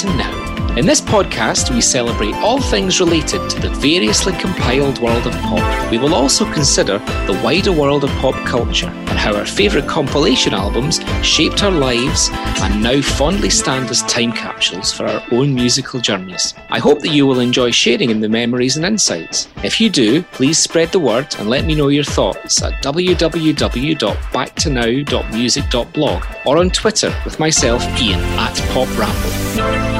To Now. In this podcast, we celebrate all things related to the variously compiled world of pop. We will also consider the wider world of pop culture and how our favourite compilation albums shaped our lives and now fondly stand as time capsules for our own musical journeys. I hope that you will enjoy sharing in the memories and insights. If you do, please spread the word and let me know your thoughts at www.backtonow.music.blog or on Twitter with myself, Ian, at Pop Ramble.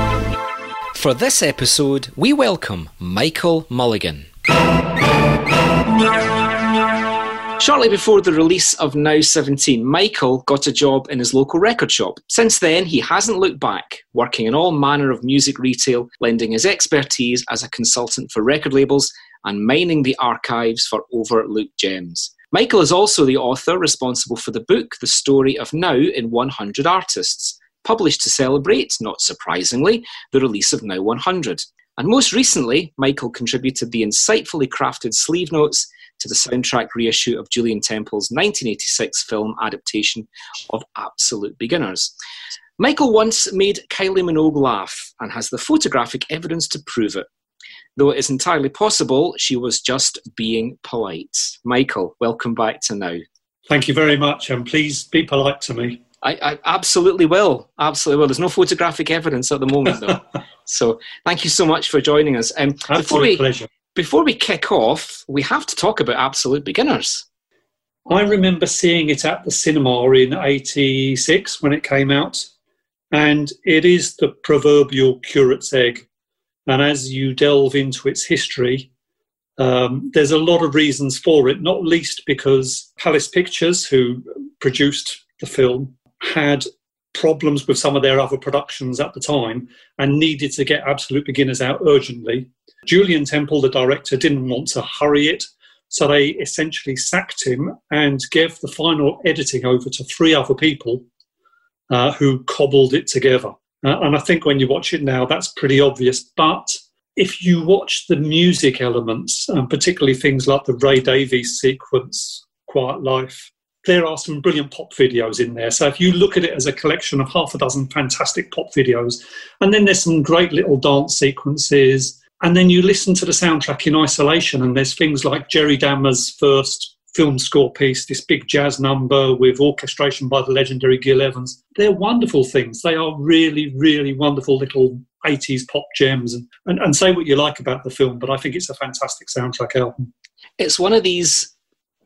For this episode, we welcome Michael Mulligan. Shortly before the release of Now 17, Michael got a job in his local record shop. Since then, he hasn't looked back, working in all manner of music retail, lending his expertise as a consultant for record labels and mining the archives for overlooked gems. Michael is also the author responsible for the book The Story of Now in 100 Artists, published to celebrate, not surprisingly, the release of Now 100. And most recently, Michael contributed the insightfully crafted sleeve notes to the soundtrack reissue of Julien Temple's 1986 film adaptation of Absolute Beginners. Michael once made Kylie Minogue laugh and has the photographic evidence to prove it. Though it is entirely possible she was just being polite. Michael, welcome back to Now. Thank you very much, and please be polite to me. I, I, absolutely will. Absolutely will. There's no photographic evidence at the moment, though. so thank you so much for joining us. Um, before we, pleasure. Before we kick off, we have to talk about Absolute Beginners. I remember seeing it at the cinema in '86 when it came out, and it is the proverbial curate's egg. And as you delve into its history, um, there's a lot of reasons for it, not least because Palace Pictures, who produced the film, had problems with some of their other productions at the time and needed to get Absolute Beginners out urgently. Julien Temple, the director, didn't want to hurry it, so they essentially sacked him and gave the final editing over to three other people uh, who cobbled it together. Uh, and I think when you watch it now, that's pretty obvious. But if you watch the music elements, and particularly things like the Ray Davies sequence, Quiet Life, there are some brilliant pop videos in there. So if you look at it as a collection of half a dozen fantastic pop videos, and then there's some great little dance sequences, and then you listen to the soundtrack in isolation, and there's things like Jerry Dammers' first film score piece, this big jazz number with orchestration by the legendary Gil Evans. They're wonderful things. They are really, really wonderful little 80s pop gems. And, and, and say what you like about the film, but I think it's a fantastic soundtrack album. It's one of these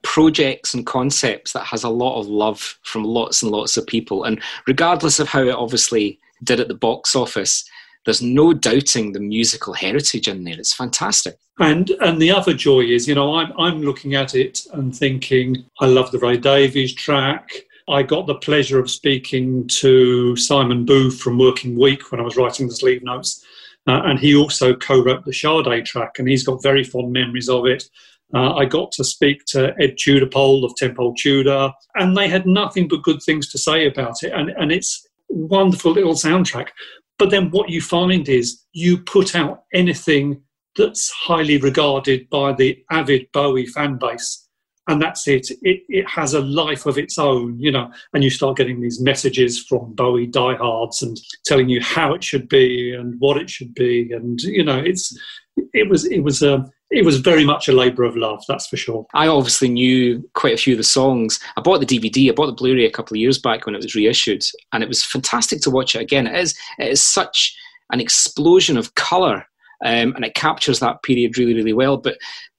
projects and concepts that has a lot of love from lots and lots of people. And regardless of how it obviously did at the box office, there's no doubting the musical heritage in there. It's fantastic. And and the other joy is, you know, I'm I'm looking at it and thinking, I love the Ray Davies track. I got the pleasure of speaking to Simon Booth from Working Week when I was writing the sleeve notes. Uh, and he also co-wrote the Sade track, and he's got very fond memories of it. Uh, I got to speak to Ed Tudor-Pole of Tenpole Tudor, and they had nothing but good things to say about it. And, and it's wonderful little soundtrack. But then what you find is you put out anything that's highly regarded by the avid Bowie fan base, and that's it. It it has a life of its own, you know. And you start getting these messages from Bowie diehards and telling you how it should be and what it should be, and you know, it's it was it was a it was very much a labour of love, that's for sure. I obviously knew quite a few of the songs. I bought the DVD, I bought the Blu-ray a couple of years back when it was reissued, and it was fantastic to watch it again. It is it is such an explosion of colour, um, and it captures that period really, really well. But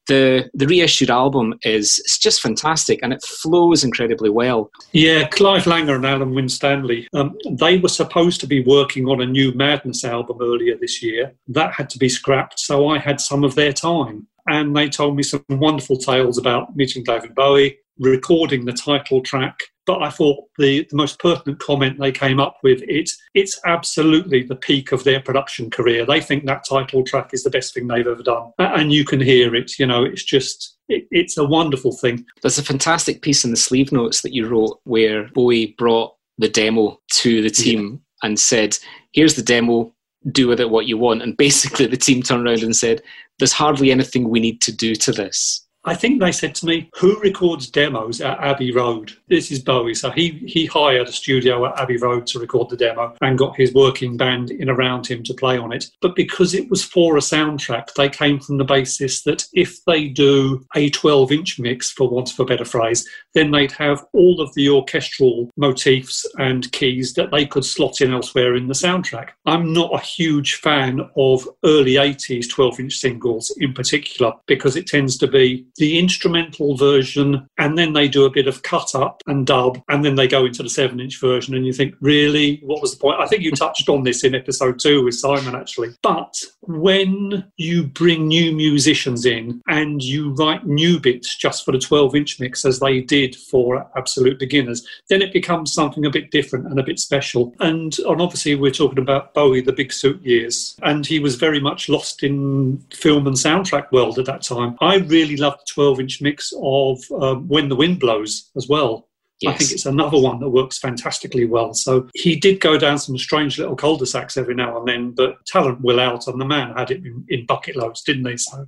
the the reissued album is it's just fantastic and it flows incredibly well. Yeah, Clive Langer and Alan Winstanley, um, they were supposed to be working on a new Madness album earlier this year. That had to be scrapped, so I had some of their time. And they told me some wonderful tales about meeting David Bowie, recording the title track but I thought the, the most pertinent comment they came up with it it's absolutely the peak of their production career. They think that title track is the best thing they've ever done, and you can hear it. You know, it's just it, it's a wonderful thing. There's a fantastic piece in the sleeve notes that you wrote where Bowie brought the demo to the team yeah. and said, "Here's the demo. Do with it what you want." And basically, the team turned around and said, "There's hardly anything we need to do to this." I think they said to me, Who records demos at Abbey Road? This is Bowie. So he, he hired a studio at Abbey Road to record the demo and got his working band in around him to play on it. But because it was for a soundtrack, they came from the basis that if they do a 12 inch mix, for want of a better phrase, then they'd have all of the orchestral motifs and keys that they could slot in elsewhere in the soundtrack. I'm not a huge fan of early 80s 12 inch singles in particular because it tends to be the instrumental version and then they do a bit of cut up and dub and then they go into the 7 inch version and you think, really? What was the point? I think you touched on this in episode two with Simon actually. But when you bring new musicians in and you write new bits just for the 12 inch mix as they did for absolute beginners, then it becomes something a bit different and a bit special. And, and obviously, we're talking about Bowie, the big suit years, and he was very much lost in film and soundtrack world at that time. I really loved 12 inch mix of um, When the Wind Blows as well. Yes. I think it's another one that works fantastically well. So he did go down some strange little cul-de-sacs every now and then, but talent will out, and the man had it in, in bucket loads, didn't he? So.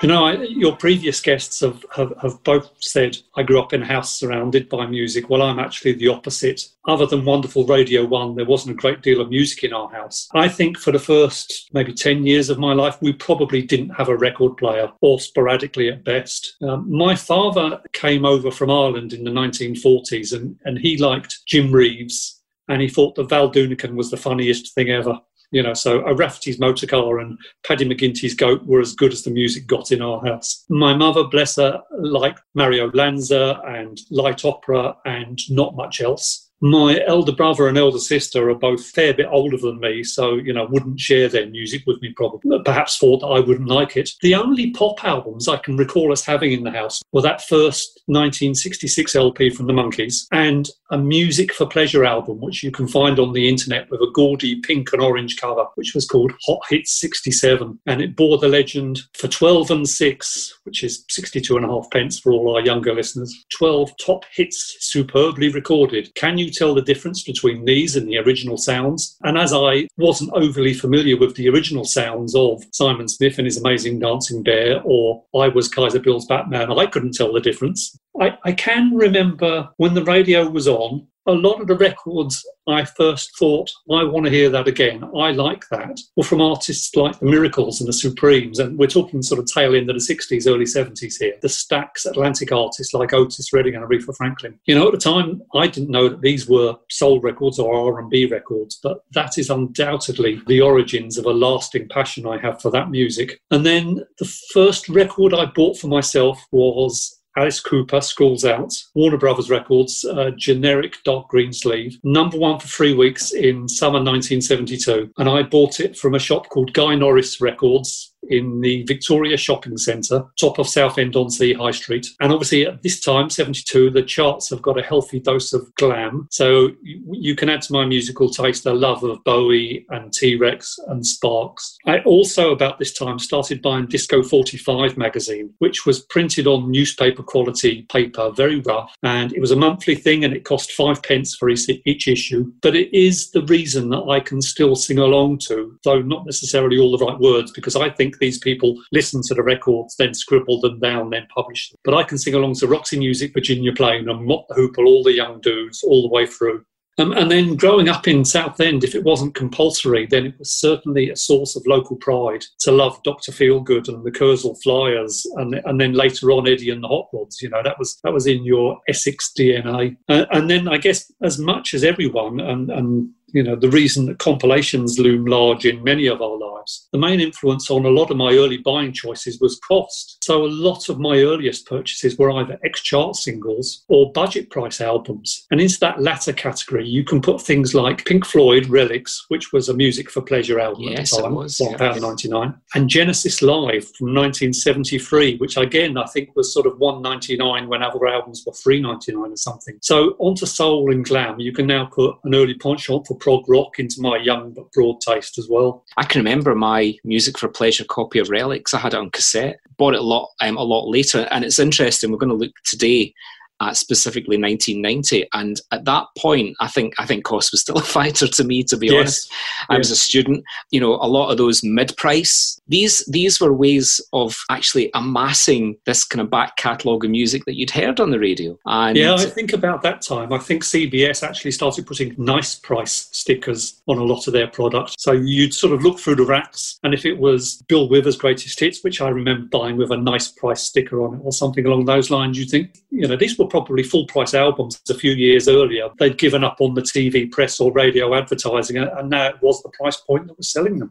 You know, I, your previous guests have, have, have, both said, I grew up in a house surrounded by music. Well, I'm actually the opposite. Other than wonderful Radio 1, there wasn't a great deal of music in our house. I think for the first maybe 10 years of my life, we probably didn't have a record player, or sporadically at best. Um, my father came over from Ireland in the 1940s and, and he liked Jim Reeves and he thought that Val Doonican was the funniest thing ever. You know, so a Rafferty's motor car and Paddy McGinty's goat were as good as the music got in our house. My mother, bless her, liked Mario Lanza and light opera and not much else my elder brother and elder sister are both fair bit older than me, so you know wouldn't share their music with me. Probably, perhaps thought that I wouldn't like it. The only pop albums I can recall us having in the house were that first 1966 LP from the Monkees and a Music for Pleasure album, which you can find on the internet with a gaudy pink and orange cover, which was called Hot Hits 67, and it bore the legend for 12 and 6, which is 62 and a half pence for all our younger listeners. 12 top hits superbly recorded. Can you tell the difference between these and the original sounds? And as I wasn't overly familiar with the original sounds of Simon Smith and his amazing dancing bear, or I was Kaiser Bill's Batman, I couldn't tell the difference. I, I can remember when the radio was on, a lot of the records I first thought, I want to hear that again. I like that. Were from artists like the Miracles and the Supremes, and we're talking sort of tail end of the 60s, early 70s here. The Stax Atlantic artists like Otis Redding and Aretha Franklin. You know, at the time, I didn't know that these were soul records or R&B records, but that is undoubtedly the origins of a lasting passion I have for that music. And then the first record I bought for myself was Alice Cooper, Schools Out, Warner Brothers Records, uh, generic dark green sleeve, number one for three weeks in summer 1972. And I bought it from a shop called Guy Norris Records in the Victoria Shopping Centre, top of Southend-on-Sea High Street. And obviously, at this time, 72, the charts have got a healthy dose of glam. So you, can add to my musical taste a love of Bowie and T Rex and Sparks. I also, about this time, started buying Disco 45 magazine, which was printed on newspaper quality paper, very rough. And it was a monthly thing and it cost five pence for each issue. But it is the reason that I can still sing along to, though not necessarily all the right words, because I think these people listen to the records, then scribble them down, then publish them. But I can sing along to Roxy Music, Virginia Plain, and Mott Hoople, all the young dudes, all the way through. Um, and then growing up in Southend, if it wasn't compulsory, then it was certainly a source of local pride to love Dr. Feelgood and the Kursaal Flyers, and, and then later on Eddie and the Hot Rods. You know that was that was in your Essex DNA. Uh, and then I guess as much as everyone, and, and you know, the reason that compilations loom large in many of our lives. The main influence on a lot of my early buying choices was cost. So a lot of my earliest purchases were either X chart singles or budget price albums. And into that latter category, you can put things like Pink Floyd Relics, which was a music for pleasure album yes, at the time, was, £1.99, and Genesis Live from 1973, which again I think was sort of 199 when other albums were 399 or something. So onto soul and glam, you can now put an early penchant for prog rock into my young but broad taste as well. I can remember my music for pleasure copy of Relics. I had it on cassette. Bought it a lot, um, a lot later, and it's interesting. We're going to look today at specifically 1990. And at that point, I think I think cost was still a fighter to me, to be yes. honest. I yes. was a student. You know, a lot of those mid-price these these were ways of actually amassing this kind of back catalogue of music that you'd heard on the radio. And yeah, I think about that time. I think CBS actually started putting nice price stickers on a lot of their products. So you'd sort of look through the racks, and if it was Bill Withers' greatest hits, which I remember buying with a nice price sticker on it or something along those lines, you think, you know, these were probably full price albums a few years earlier. They'd given up on the TV press or radio advertising, and now it was the price point that was selling them.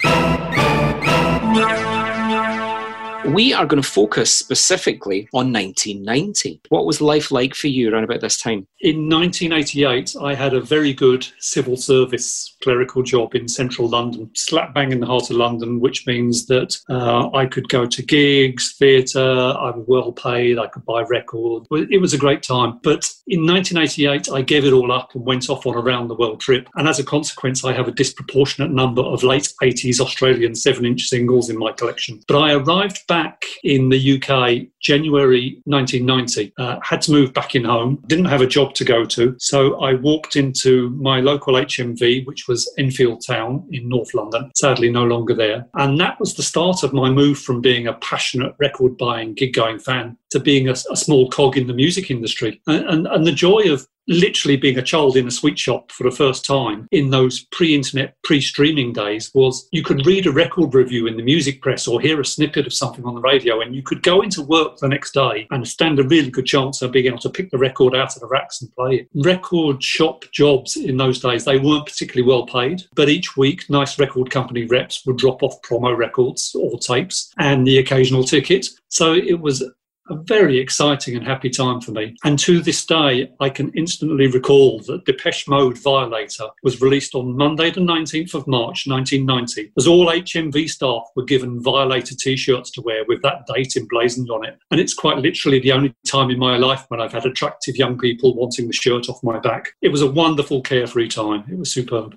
We are going to focus specifically on 1990. What was life like for you around about this time? In 1988, I had a very good civil service clerical job in central London, slap bang in the heart of London, which means that uh, I could go to gigs, theatre, I was well paid, I could buy records. It was a great time. But in 1988, I gave it all up and went off on a round the world trip. And as a consequence, I have a disproportionate number of late 80s Australian 7 inch singles in my collection. But I arrived back back in the UK January 1990. Uh, had to move back in home, didn't have a job to go to. So I walked into my local HMV, which was Enfield Town in North London, sadly no longer there. And that was the start of my move from being a passionate record buying, gig going fan to being a, a, small cog in the music industry. And, and, and the joy of literally being a child in a sweet shop for the first time in those pre-internet pre-streaming days was you could read a record review in the music press or hear a snippet of something on the radio and you could go into work the next day and stand a really good chance of being able to pick the record out of the racks and play it. Record shop jobs in those days they weren't particularly well paid but each week nice record company reps would drop off promo records or tapes and the occasional ticket. So it was a very exciting and happy time for me. And to this day, I can instantly recall that Depeche Mode Violator was released on Monday, the 19th of March 1990, as all HMV staff were given Violator t shirts to wear with that date emblazoned on it. And it's quite literally the only time in my life when I've had attractive young people wanting the shirt off my back. It was a wonderful, carefree time. It was superb.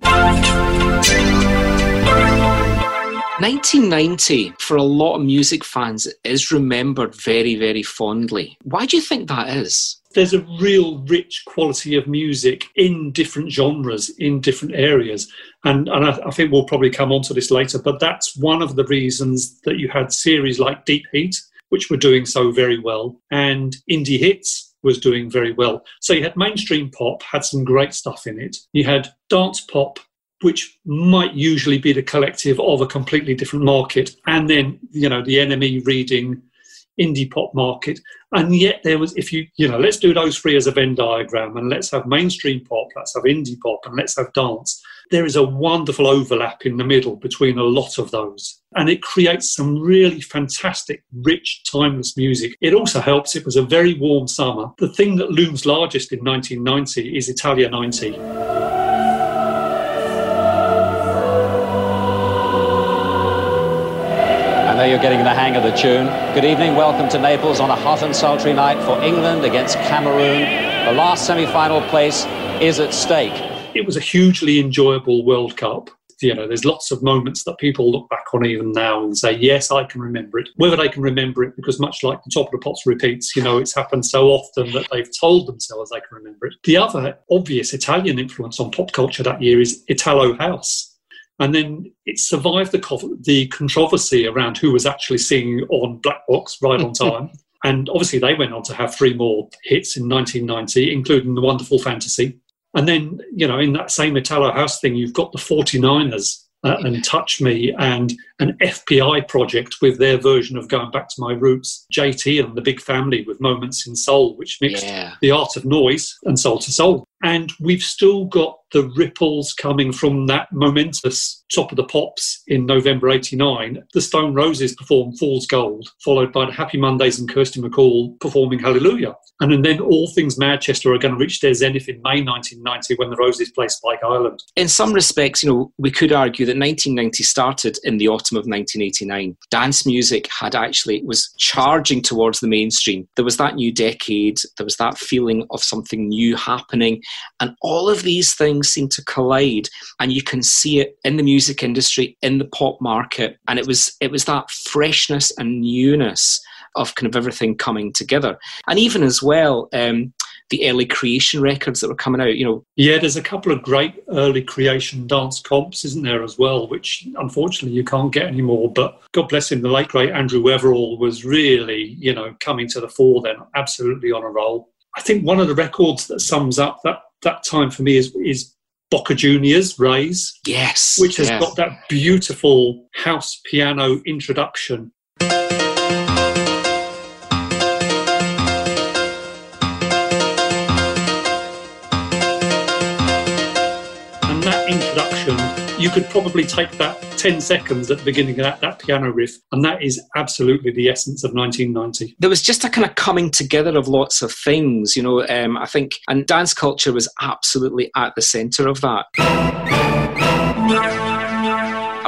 1990, for a lot of music fans, is remembered very, very fondly. Why do you think that is? There's a real rich quality of music in different genres, in different areas. And, and I, I think we'll probably come on to this later, but that's one of the reasons that you had series like Deep Heat, which were doing so very well, and Indie Hits, was doing very well. So you had mainstream pop, had some great stuff in it. You had dance pop, which might usually be the collective of a completely different market, and then you know the NME reading indie pop market. And yet there was, if you you know, let's do those three as a Venn diagram, and let's have mainstream pop, let's have indie pop, and let's have dance. There is a wonderful overlap in the middle between a lot of those. And it creates some really fantastic, rich, timeless music. It also helps, it was a very warm summer. The thing that looms largest in 1990 is Italia 90. Know you're getting the hang of the tune. Good evening, welcome to Naples on a hot and sultry night for England against Cameroon. The last semi-final place is at stake. It was a hugely enjoyable World Cup. You know, there's lots of moments that people look back on even now and say, yes, I can remember it. Whether they can remember it, because much like the top of the pops repeats, you know, it's happened so often that they've told themselves they can remember it. The other obvious Italian influence on pop culture that year is Italo House and then it survived the, the controversy around who was actually singing on Black Box Ride on Time. and obviously, they went on to have three more hits in 1990, including The Wonderful Fantasy. And then, you know, in that same Italo House thing, you've got the 49ers uh, and Touch Me and an FPI project with their version of Going Back to My Roots, JT and the Big Family with Moments in Soul, which mixed yeah. the art of noise and Soul II Soul. And we've still got the ripples coming from that momentous top of the pops in November 89. The Stone Roses performed Fool's Gold, followed by the Happy Mondays and Kirsty MacColl performing Hallelujah. And then All Things Manchester are going to reach their zenith in May 1990 when the Roses play Spike Island. In some respects, you know, we could argue that 1990 started in the autumn of 1989. Dance music had actually was charging towards the mainstream. There was that new decade, there was that feeling of something new happening and all of these things seem to collide, and you can see it in the music industry, in the pop market, and it was it was that freshness and newness of kind of everything coming together, and even as well. Um, the early creation records that were coming out. You know, yeah, there's a couple of great early creation dance comps, isn't there, as well, which unfortunately you can't get anymore. But God bless him, the late great Andrew Weatherall was really, you know, coming to the fore then, absolutely on a roll. I think one of the records that sums up that that time for me is is Boca Juniors, Raise. Yes. Which has yes. got that beautiful house piano introduction. You could probably take that 10 seconds at the beginning of that, that piano riff, and that is absolutely the essence of 1990. There was just a kind of coming together of lots of things, you know. Um, I think, and dance culture was absolutely at the centre of that.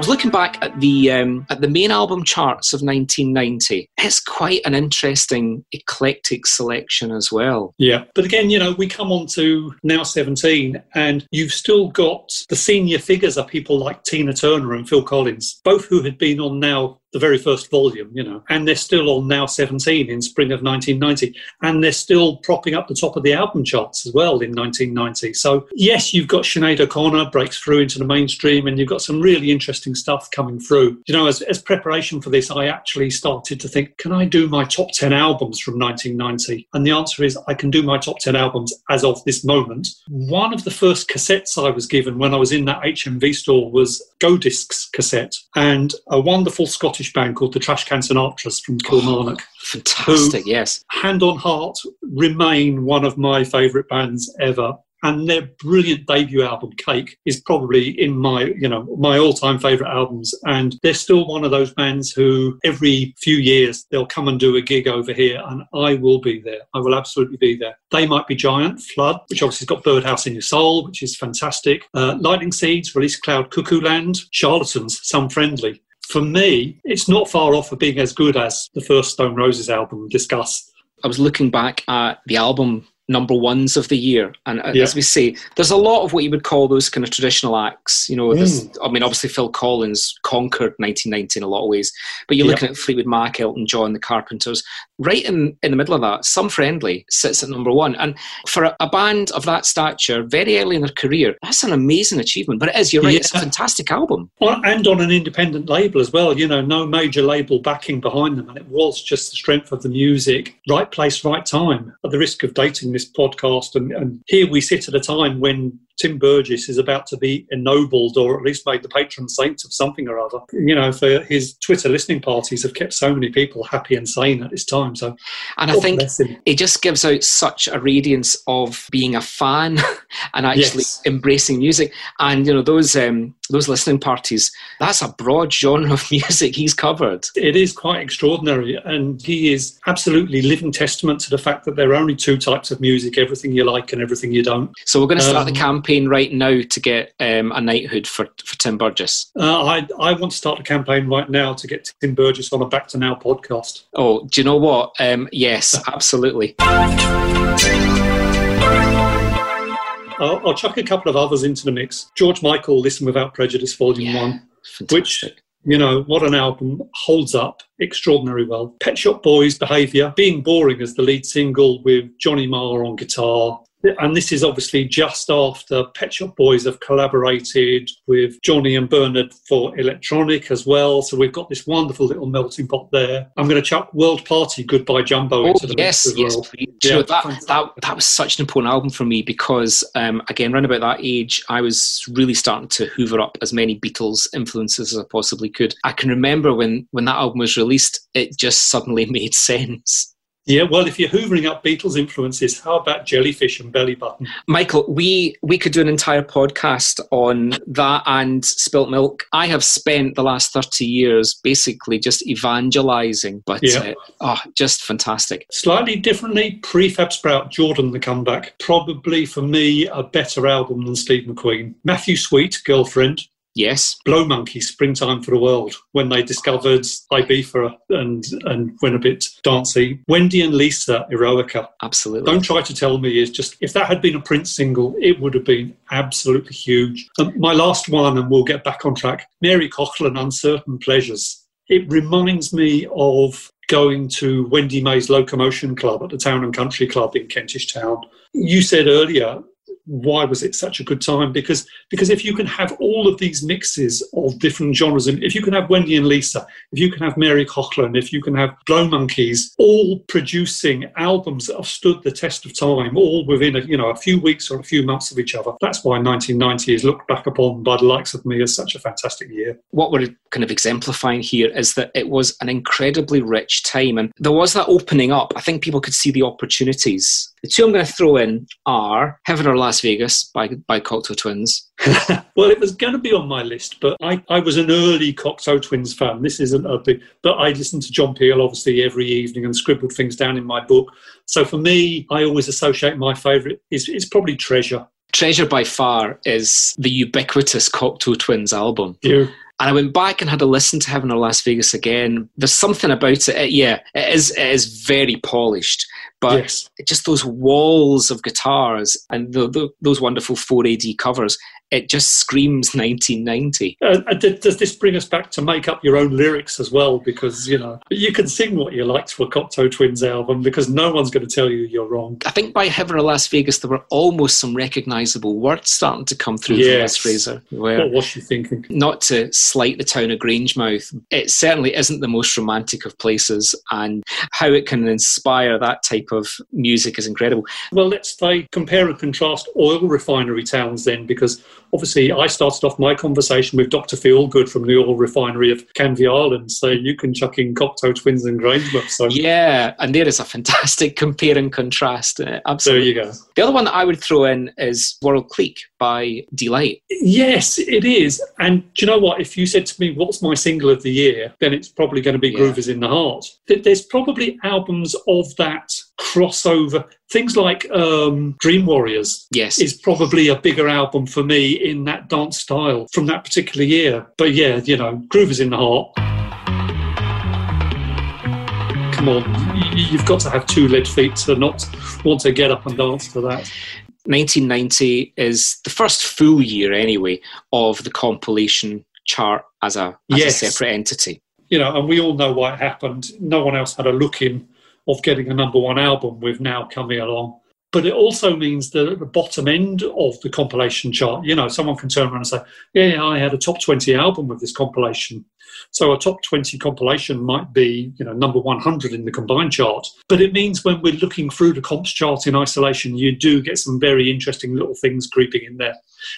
Was looking back at the um, at the main album charts of 1990. It's quite an interesting eclectic selection as well. Yeah, but again, you know, we come on to now 17, and you've still got the senior figures are people like Tina Turner and Phil Collins, both who had been on now the very first volume, you know, and they're still on now 17 in spring of 1990, and they're still propping up the top of the album charts as well in 1990. So, yes, you've got Sinead O'Connor breaks through into the mainstream, and you've got some really interesting stuff coming through. You know, as, as preparation for this, I actually started to think, can I do my top 10 albums from 1990? And the answer is, I can do my top 10 albums as of this moment. One of the first cassettes I was given when I was in that HMV store was Go Discs cassette, and a wonderful Scottish band called the Trashcan Sinatras from Kilmarnock. Oh, fantastic, yes. Hand on heart, remain one of my favourite bands ever. And their brilliant debut album, Cake, is probably in my, you know, my all-time favourite albums. And they're still one of those bands who every few years they'll come and do a gig over here, and I will be there. I will absolutely be there. They might be Giant, Flood, which obviously has got Birdhouse in Your Soul, which is fantastic. Uh, Lightning Seeds, Release Cloud, Cuckoo Land, Charlatans, Some Friendly for me, it's not far off of being as good as the first Stone Roses album, Disgust. I was looking back at the album number ones of the year. And uh, yeah. as we say, there's a lot of what you would call those kind of traditional acts. You know, mm. I mean, obviously Phil Collins conquered 1990 in a lot of ways, but you're looking at Fleetwood Mac, Elton John, the Carpenters. Right in, in the middle of that, Some Friendly sits at number one. And for a, a band of that stature, very early in their career, that's an amazing achievement. But it is, you're right, yeah. it's a fantastic album. And on an independent label as well, you know, no major label backing behind them. And it was just the strength of the music, right place, right time. At the risk of dating this podcast, and, and here we sit at a time when Tim Burgess is about to be ennobled or at least made the patron saint of something or other. You know, for his Twitter listening parties have kept so many people happy and sane at this time. So, and I think it just gives out such a radiance of being a fan and actually yes. embracing music. And you know, those um, those listening parties, that's a broad genre of music he's covered. It is quite extraordinary, and he is absolutely living testament to the fact that there are only two types of music: everything you like and everything you don't. So we're going to start um, the campaign campaign right now to get um, a knighthood for, for Tim Burgess? Uh, I, I want to start a campaign right now to get Tim Burgess on a Back to Now podcast. Oh, do you know what? Um, yes, absolutely. I'll, I'll, chuck a couple of others into the mix. George Michael, Listen Without Prejudice, Volume yeah, 1, fantastic. which you know, what an album holds up extraordinarily well. Pet Shop Boys' Behaviour, being boring as the lead single with Johnny Marr on guitar, and this is obviously just after Pet Shop Boys have collaborated with Johnny and Bernard for electronic as well. So we've got this wonderful little melting pot there. I'm going to chuck World Party Goodbye Jumbo oh, into the yes, mix as yes, well. Yeah, know, that, that, that was such an important album for me because, um, again, around about that age, I was really starting to hoover up as many Beatles influences as I possibly could. I can remember when, when that album was released, it just suddenly made sense. Yeah, well, if you're hoovering up Beatles influences, how about Jellyfish and Belly Button? Michael, we we could do an entire podcast on that and Spilt Milk. I have spent the last 30 years basically just evangelizing, but yeah. uh, oh, just fantastic. Slightly differently, Prefab Sprout, Jordan the Comeback. Probably for me, a better album than Steve McQueen. Matthew Sweet, Girlfriend, Yes. Blow Monkey, Springtime for the World, when they discovered Ibiza and, and went a bit dancey. Wendy and Lisa, Eroica. Absolutely. Don't try to tell me is just, if that had been a Prince single, it would have been absolutely huge. Um, my last one, and we'll get back on track Mary Coughlan, Uncertain Pleasures. It reminds me of going to Wendy May's Locomotion Club at the Town and Country Club in Kentish Town. You said earlier why was it such a good time? Because because if you can have all of these mixes of different genres, and if you can have Wendy and Lisa, if you can have Mary Coughlan, if you can have Blow Monkeys, all producing albums that have stood the test of time, all within a you know a few weeks or a few months of each other. That's why 1990 is looked back upon by the likes of me as such a fantastic year. What we're kind of exemplifying here is that it was an incredibly rich time, and there was that opening up. I think people could see the opportunities the two I'm going to throw in are Heaven or Las Vegas by, by Cocteau Twins. well, it was going to be on my list, but I, I was an early Cocteau Twins fan. This isn't a big, but I listened to John Peel obviously every evening and scribbled things down in my book. So for me, I always associate my favourite is it's probably Treasure. Treasure by far is the ubiquitous Cocteau Twins album. Yeah. And I went back and had a listen to Heaven or Las Vegas again. There's something about it. it yeah, it is. It is very polished but yes. just those walls of guitars and the, the, those wonderful 4AD covers it just screams 1990. Uh, uh does this bring us back to make up your own lyrics as well? Because, you know, you can sing what you like to a Cocteau Twins album because no one's going to tell you you're wrong. I think by Heaven or Las Vegas, there were almost some recognisable words starting to come through yes. from Liz Fraser. What was she thinking? Not to slight the town of Grangemouth, it certainly isn't the most romantic of places, and how it can inspire that type of music is incredible. Well, let's say compare and contrast oil refinery towns then, because obviously I started off my conversation with Dr. Feelgood from the oil refinery of Canvey Island, so you can chuck in Cocteau Twins and Grangemouth. So yeah, and there is a fantastic compare and contrast. Uh, absolutely. There you go. The other one that I would throw in is World Clique by Deee-Lite. Yes, it is. And do you know what? If you said to me, "What's my single of the year?" then it's probably going to be yeah. Groove Is in the Heart. There's probably albums of that crossover. Things like um, Dream Warriors yes. is probably a bigger album for me in that dance style from that particular year. But yeah, you know, Groove is in the heart. Come on, you've got to have two lead feet to not want to get up and dance to that. 1990 is the first full year, anyway, of the compilation chart as a, as yes. a separate entity. You know, and we all know why it happened. No one else had a look in of getting a number one album with now coming along. But it also means that at the bottom end of the compilation chart, you know, someone can turn around and say, Yeah, I had a top 20 album with this compilation. So a top 20 compilation might be, you know, number 100 in the combined chart. But it means when we're looking through the comps chart in isolation, you do get some very interesting little things creeping in there.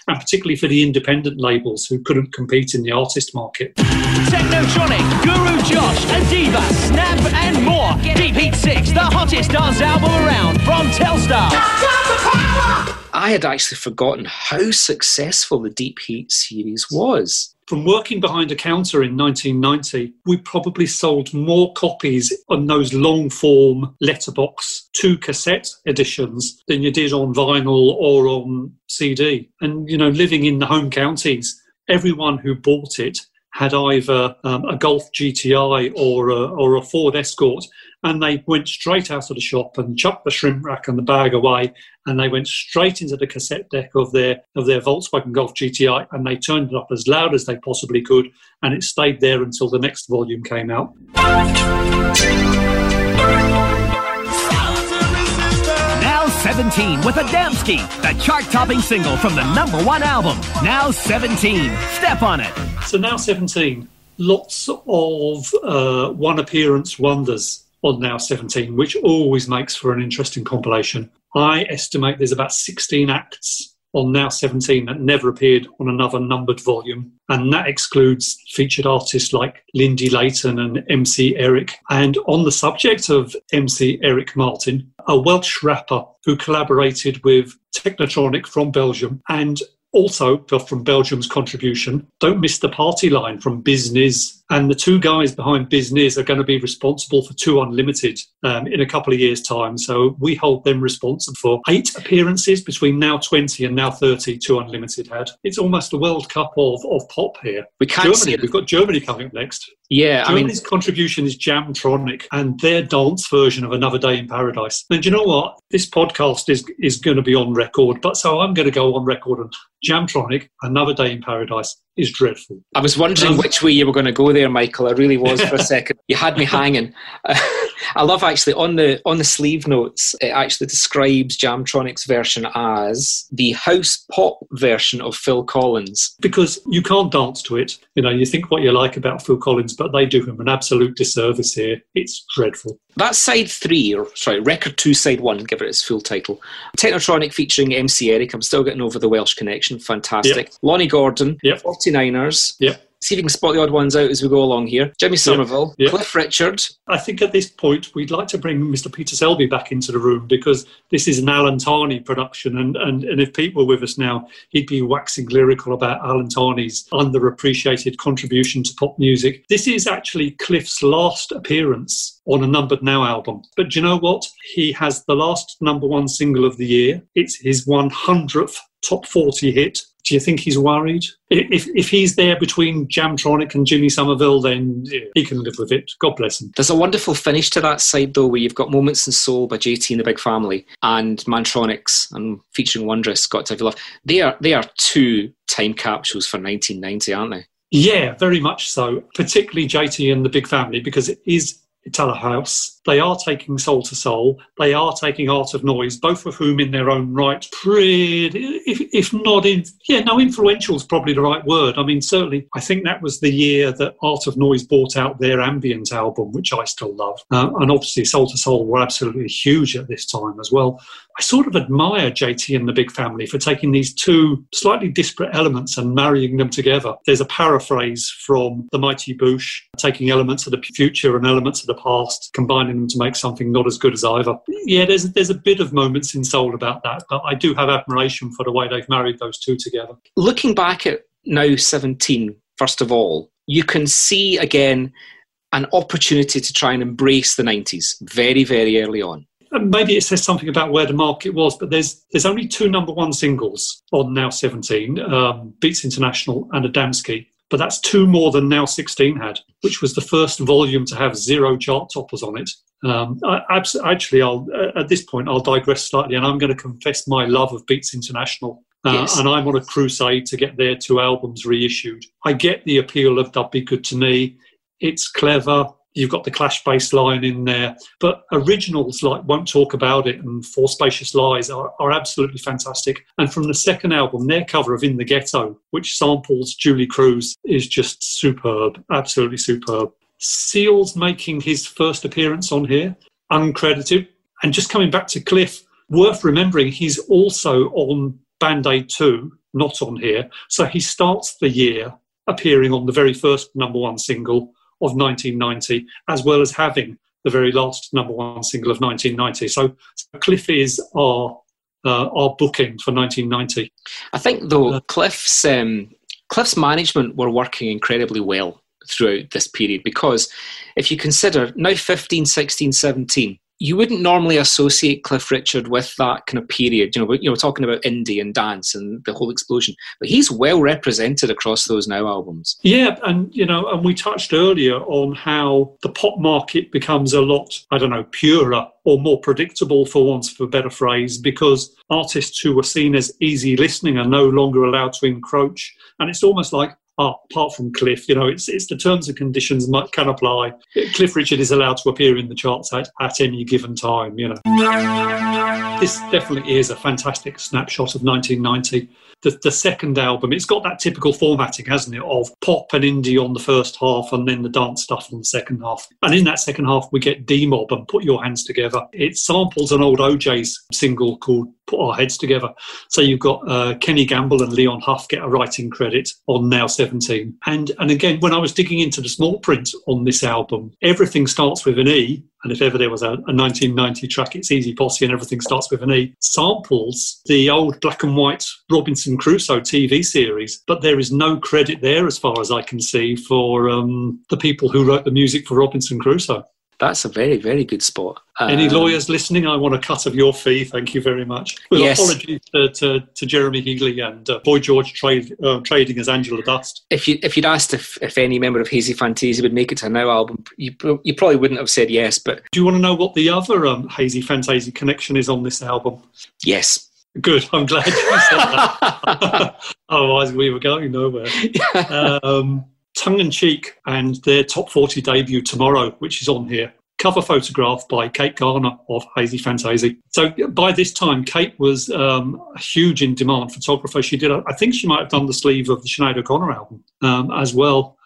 And particularly for the independent labels who couldn't compete in the artist market. Technotronic, Guru Josh, Adeva, Snap, and more. Deep Heat 6, the hottest dance album around from Telstar. I had actually forgotten how successful the Deep Heat series was. From working behind a counter in 1990, we probably sold more copies on those long form letterbox two cassette editions than you did on vinyl or on CD. And, you know, living in the home counties, everyone who bought it had either um, a Golf GTI or a, or a Ford Escort, and they went straight out of the shop and chucked the shrimp rack and the bag away, and they went straight into the cassette deck of their of their Volkswagen Golf GTI, and they turned it up as loud as they possibly could, and it stayed there until the next volume came out. 17 with Adamski, the chart-topping single from the number one album. Now 17, step on it. So now 17, lots of uh, one appearance wonders on Now 17, which always makes for an interesting compilation. I estimate there's about 16 acts on Now 17 that never appeared on another numbered volume. And that excludes featured artists like Lindy Layton and MC Eric. And on the subject of MC Eric Martin, a Welsh rapper who collaborated with Technotronic from Belgium and also from Belgium's contribution, don't miss the party line from Bizz Nizz. And the two guys behind Bizz Nizz are going to be responsible for 2 Unlimited um, in a couple of years' time. So we hold them responsible for eight appearances between now 20 and now 30 2 Unlimited had. It's almost a World Cup of, of pop here. We can't Germany, We've got Germany coming up next. Yeah, Germany's I mean, contribution is Jam Tronik and their dance version of Another Day in Paradise. And you know what? This podcast is is going to be on record, but so I'm going to go on record and Jam Tronik, Another Day in Paradise is dreadful. I was wondering um, which way you were going to go there, Michael. I really was for a second. You had me hanging. I love actually on the on the sleeve notes. It actually describes Jam Tronik's version as the house pop version of Phil Collins because you can't dance to it. You know, you think what you like about Phil Collins, but they do him an absolute disservice here. It's dreadful. That's side three, or sorry, record two, side one, give it its full title. Technotronic featuring MC Eric. I'm still getting over the Welsh connection. Fantastic. Yep. Lonnie Gordon, yep. 49ers. Yep see if you can spot the odd ones out as we go along here. Jimmy Somerville, yep. Cliff Richard. I think at this point we'd like to bring Mr. Peter Selby back into the room because this is an Alan Tarney production, and, and, and if Pete were with us now, he'd be waxing lyrical about Alan Tarney's underappreciated contribution to pop music. This is actually Cliff's last appearance on a Numbered Now album. But do you know what? He has the last number one single of the year. It's his 100th top 40 hit do you think he's worried? If, if he's there between Jam Tronik and Jimmy Somerville, then he can live with it. God bless him. There's a wonderful finish to that side, though, where you've got Moments in Soul by JT and the Big Family and Mantronix and featuring Wondress, Got to Have Love. They are, they are two time capsules for 1990, aren't they? Yeah, very much so. Particularly JT and the Big Family, because it is Italo House. They are taking Soul II Soul. They are taking Art of Noise, both of whom, in their own right, pretty, if, if not in, yeah, no, influential is probably the right word. I mean, certainly, I think that was the year that Art of Noise brought out their ambient album, which I still love. Uh, and obviously, Soul II Soul were absolutely huge at this time as well. I sort of admire JT and the Big Family for taking these two slightly disparate elements and marrying them together. There's a paraphrase from The Mighty Boosh, taking elements of the future and elements of the past, combining them to make something not as good as either. Yeah, there's, there's a bit of moments in soul about that, but I do have admiration for the way they've married those two together. Looking back at now 17, first of all, you can see again an opportunity to try and embrace the 90s very, very early on maybe it says something about where the market was, but there's there's only two number one singles on Now 17, um, Beats International and Adamski. But that's two more than Now 16 had, which was the first volume to have zero chart toppers on it. Um, I, actually, I'll, uh, at this point, I'll digress slightly, and I'm going to confess my love of Beats International. Uh, yes. And I'm on a crusade to get their two albums reissued. I get the appeal of "That'd Be Good to Me." It's clever. You've got the Clash bass line in there, but originals like Won't Talk About It and Four Spacious Lies are, are absolutely fantastic. And from the second album, their cover of In the Ghetto, which samples Julee Cruise, is just superb, absolutely superb. Seal's making his first appearance on here, uncredited. And just coming back to Cliff, worth remembering he's also on Band Aid 2, not on here. So he starts the year appearing on the very first number one single of 1990, as well as having the very last number one single of 1990. So, so Cliff is our uh, our bookend for 1990. I think though uh, Cliff's um, Cliff's management were working incredibly well throughout this period because if you consider now 15, 16, 17, you wouldn't normally associate Cliff Richard with that kind of period. You know, you know, talking about indie and dance and the whole explosion, but he's well represented across those now albums. Yeah, and you know, and we touched earlier on how the pop market becomes a lot, I don't know, purer or more predictable, for once for a better phrase, because artists who were seen as easy listening are no longer allowed to encroach, and it's almost like apart from Cliff, you know, it's it's the terms and conditions can apply. Cliff Richard is allowed to appear in the charts at, at any given time, you know. This definitely is a fantastic snapshot of 1990 the, the second album, it's got that typical formatting, hasn't it, of pop and indie on the first half and then the dance stuff on the second half. And in that second half, we get D Mob and Put Your Hands Together. It samples an old O'Jays single called Put Our Heads Together. So you've got uh, Kenny Gamble and Leon Huff get a writing credit on Now 17. And, and again, when I was digging into the small print on this album, everything starts with an E and if ever there was a, a, 1990 track, it's E-Zee Possee and everything starts with an E, samples the old black and white Robinson Crusoe TV series, but there is no credit there, as far as I can see, for um, the people who wrote the music for Robinson Crusoe. That's a very, very good spot. Um, Any lawyers listening, I want a cut of your fee. Thank you very much. With yes. apologies to, to, to, Jeremy Healy and uh, Boy George trade, uh, trading as Angela Dust. If, you, if you'd asked if, if any member of Haysi Fantayzee would make it to a Now album, you, you probably wouldn't have said yes. But Do you want to know what the other um, Haysi Fantayzee connection is on this album? Yes. Good. I'm glad you said that. Otherwise, we were going nowhere. Um, tongue in cheek and their top 40 debut tomorrow, which is on here. Cover photograph by Kate Garner of Haysi Fantayzee. So by this time, Kate was um, a huge in demand photographer. She did, I think she might have done the sleeve of the Sinead O'Connor album um, as well.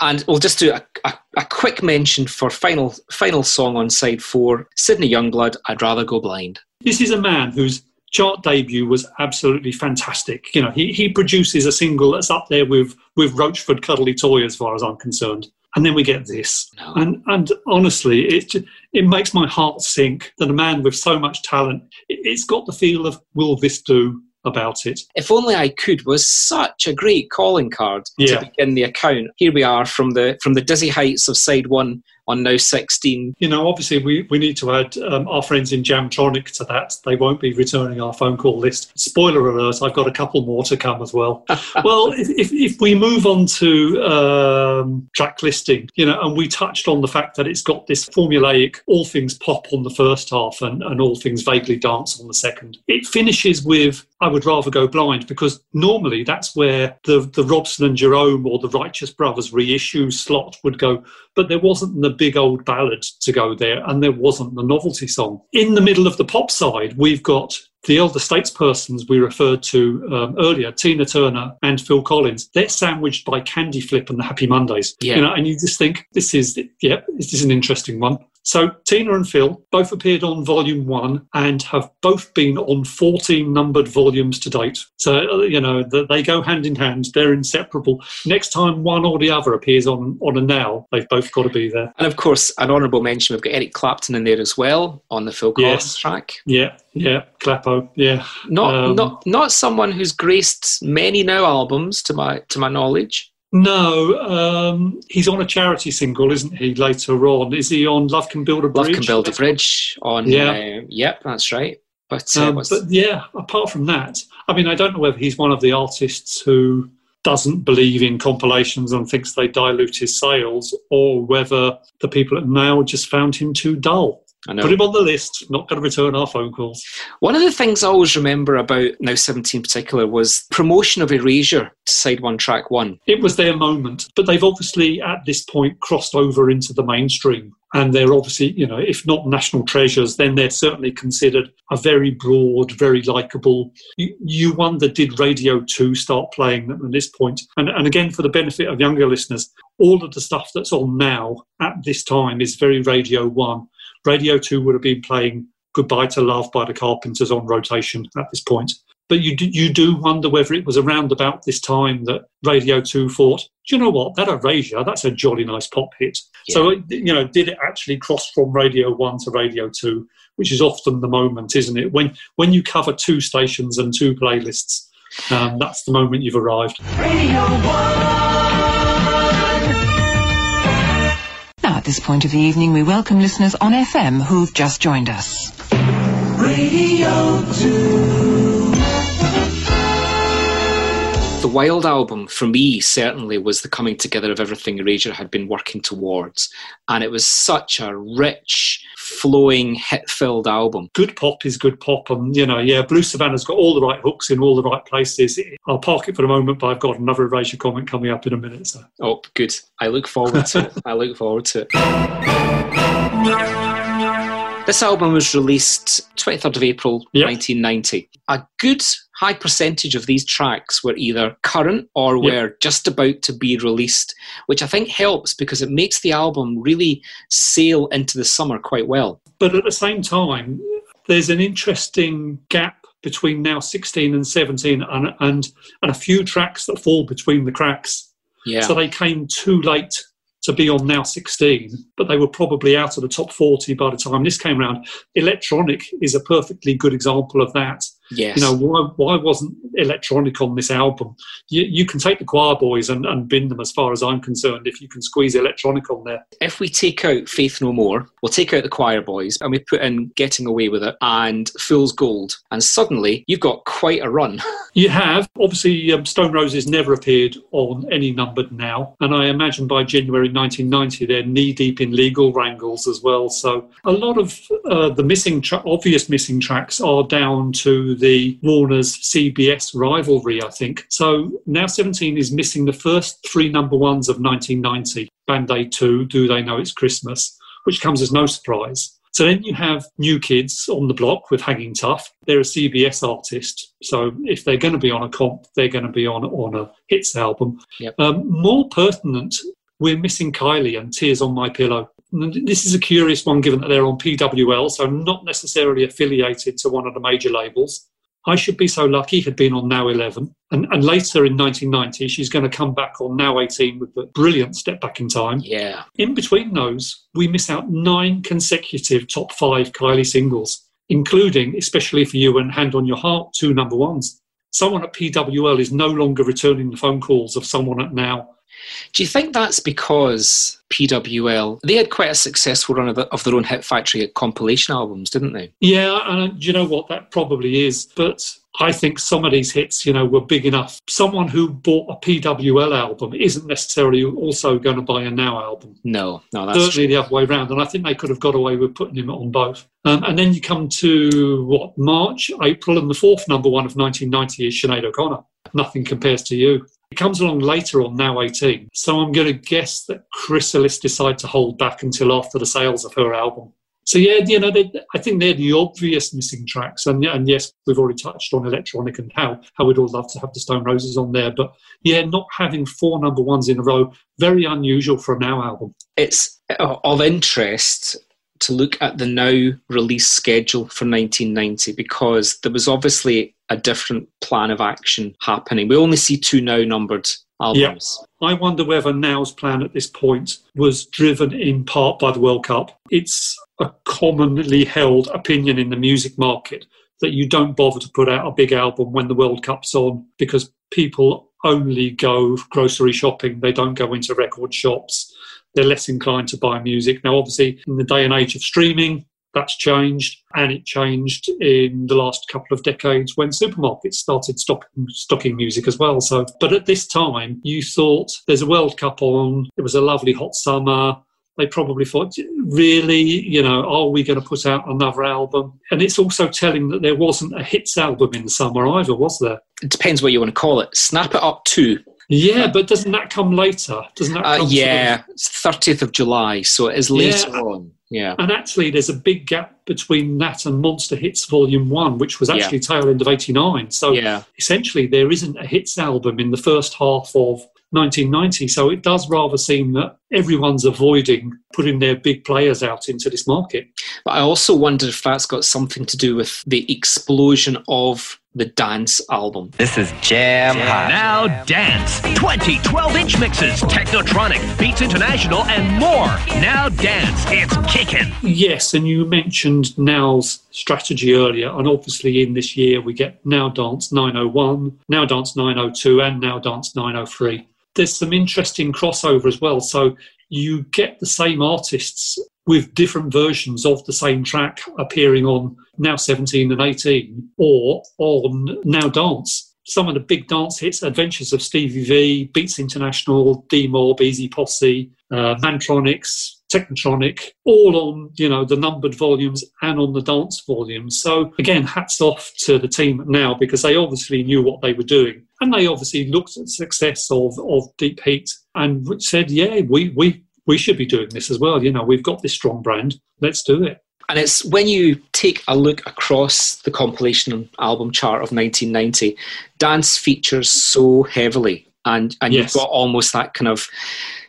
And we'll just do a, a, a, quick mention for final final song on side four, Sydney Youngblood, I'd Rather Go Blind. This is a man whose chart debut was absolutely fantastic. You know, he, he produces a single that's up there with, with Roachford Cuddly Toy as far as I'm concerned. And then we get this. No. And, and honestly, it, it makes my heart sink that a man with so much talent, it, it's got the feel of, will this do? about it. If Only I Could was such a great calling card yeah. to begin the account. Here we are from the from the dizzy heights of side one on now 16. You know, obviously, we, we need to add um, our friends in Jam Tronik to that. They won't be returning our phone call list. Spoiler alert, I've got a couple more to come as well. well, if, if, if, we move on to um, track listing, you know, and we touched on the fact that it's got this formulaic all things pop on the first half and, and all things vaguely dance on the second. It finishes with I would rather go blind because normally that's where the, the Robson and Jerome or the Righteous Brothers reissue slot would go. But there wasn't the big old ballad to go there, and there wasn't the novelty song. In the middle of the pop side, we've got the elder statespersons we referred to um, earlier, Tina Turner and Phil Collins, they're sandwiched by Candy Flip and the Happy Mondays. Yeah. You know, and you just think this is, yeah, this is an interesting one. So Tina and Phil both appeared on volume one and have both been on 14 numbered volumes to date. So, uh, you know, they go hand in hand. They're inseparable. Next time one or the other appears on, on a now, they've both got to be there. And of course, an honourable mention, we've got Eric Clapton in there as well on the Phil Collins yes. track. Yeah, yeah, Clappo, yeah. Not, um, not, not someone who's graced many now albums to my, to my knowledge. No, um, he's on a charity single, isn't he? Later on, is he on "Love Can Build a Bridge"? Love Can Build a Bridge. On yeah, uh, yep, that's right. But, uh, um, but yeah, apart from that, I mean, I don't know whether he's one of the artists who doesn't believe in compilations and thinks they dilute his sales, or whether the people at Now just found him too dull. Put him on the list. Not going to return our phone calls. One of the things I always remember about Now 17 in particular was promotion of Erasure to side one, track one. It was their moment, but they've obviously at this point crossed over into the mainstream. And they're obviously, you know, if not national treasures, then they're certainly considered a very broad, very likable. You, you wonder, did Radio 2 start playing them at this point? And, and again, for the benefit of younger listeners, all of the stuff that's on now at this time is very Radio 1 Radio 2 would have been playing Goodbye to Love by the Carpenters on rotation at this point. But you do, you do wonder whether it was around about this time that Radio 2 thought, do you know what, that Erasure, that's a jolly nice pop hit. Yeah. So, you know, did it actually cross from Radio 1 to Radio 2, which is often the moment, isn't it? When, when you cover two stations and two playlists, um, that's the moment you've arrived. Radio 1! At this point of the evening, we welcome listeners on FM who've just joined us. Radio 2. Wild album, for me, certainly was the coming together of everything Erasure had been working towards. And it was such a rich, flowing, hit filled album. Good pop is good pop. And, you know, yeah, Blue Savannah's got all the right hooks in all the right places. I'll park it for the moment, but I've got another Erasure comment coming up in a minute. So. Oh, good. I look forward to it. I look forward to it. This album was released 23rd of April yep. 1990. A good high percentage of these tracks were either current or yep. were just about to be released, which I think helps because it makes the album really sail into the summer quite well. But at the same time, there's an interesting gap between now 16 and 17 and, and, and a few tracks that fall between the cracks. Yeah. So they came too late to be on now 16, but they were probably out of the top 40 by the time this came around. Electronic is a perfectly good example of that. Yes. You know, why, why wasn't electronic on this album? You, you can take the choir boys and, and bin them as far as I'm concerned if you can squeeze electronic on there. If we take out Faith No More, we'll take out the choir boys and we put in Getting Away with It and Fool's Gold, and suddenly you've got quite a run. you have. Obviously, um, Stone Roses never appeared on any numbered now, and I imagine by January 1990 they're knee deep in legal wrangles as well. So a lot of uh, the missing, tra- obvious missing tracks are down to to the Warner's CBS rivalry, I think. So now 17 is missing the first three number ones of 1990 Band Aid 2, Do They Know It's Christmas, which comes as no surprise. So then you have new kids on the block with Hanging Tough. They're a CBS artist. So if they're going to be on a comp, they're going to be on, on a hits album. Yep. Um, more pertinent, we're missing Kylie and Tears on My Pillow. This is a curious one given that they're on PWL, so not necessarily affiliated to one of the major labels. I Should Be So Lucky had been on Now 11. And, and later in 1990, she's going to come back on Now 18 with the brilliant Step Back in Time. Yeah. In between those, we miss out nine consecutive top five Kylie singles, including, especially for you and Hand on Your Heart, two number ones. Someone at PWL is no longer returning the phone calls of someone at Now. Do you think that's because PWL they had quite a successful run of, the, of their own hit factory at compilation albums, didn't they? Yeah, and do you know what? That probably is. But I think some of these hits, you know, were big enough. Someone who bought a PWL album isn't necessarily also going to buy a Now album. No, no, that's Certainly true. the other way around. And I think they could have got away with putting him on both. Um, and then you come to what March, April, and the fourth number one of 1990 is Sinead O'Connor. Nothing compares to you. It comes along later on, now 18. So I'm going to guess that Chrysalis decide to hold back until after the sales of her album. So yeah, you know, they, I think they're the obvious missing tracks, and and yes, we've already touched on electronic and how how we'd all love to have the Stone Roses on there, but yeah, not having four number ones in a row, very unusual for a Now album. It's uh, of interest to look at the now release schedule for 1990 because there was obviously a different plan of action happening. We only see two now numbered albums. I wonder whether Now's plan at this point was driven in part by the World Cup. It's a commonly held opinion in the music market that you don't bother to put out a big album when the World Cup's on because people only go grocery shopping, they don't go into record shops, they're less inclined to buy music. Now, obviously, in the day and age of streaming, that's changed, and it changed in the last couple of decades when supermarkets started stocking, stocking music as well. So, but at this time, you thought there's a World Cup on. It was a lovely hot summer. They probably thought, really, you know, are we going to put out another album? And it's also telling that there wasn't a hits album in the summer either, was there? It depends what you want to call it. Snap It Up 2. Yeah, but doesn't that come later? Doesn't that? Uh, yeah, it's 30th of July, so it is later Yeah. on. Yeah. And actually, there's a big gap between that and Monster Hits Volume 1, which was Yeah. actually tail end of 89. So Yeah. essentially, there isn't a hits album in the first half of 1990. So it does rather seem that everyone's avoiding putting their big players out into this market. But I also wonder if that's got something to do with the explosion of the dance album. This is Jam Hot. Now dance. 20 12 inch mixes, Technotronic, Beats International, and more. Now dance. It's kicking. Yes, and you mentioned Now's strategy earlier, and obviously in this year we get Now Dance 901, Now Dance 902, and Now Dance 903. There's some interesting crossover as well. So you get the same artists with different versions of the same track appearing on Now 17 and 18 or on Now Dance. Some of the big dance hits, Adventures of Stevie V, Beats International, D Mob, E-Zee Possee, uh, Mantronix, Technotronic, all on you know the numbered volumes and on the dance volumes. So again, hats off to the team now because they obviously knew what they were doing, and they obviously looked at the success of of Deep Heat and said, "Yeah, we we we should be doing this as well. You know, we've got this strong brand. Let's do it." And it's when you take a look across the compilation album chart of 1990, dance features so heavily. And, and Yes. you've got almost that kind of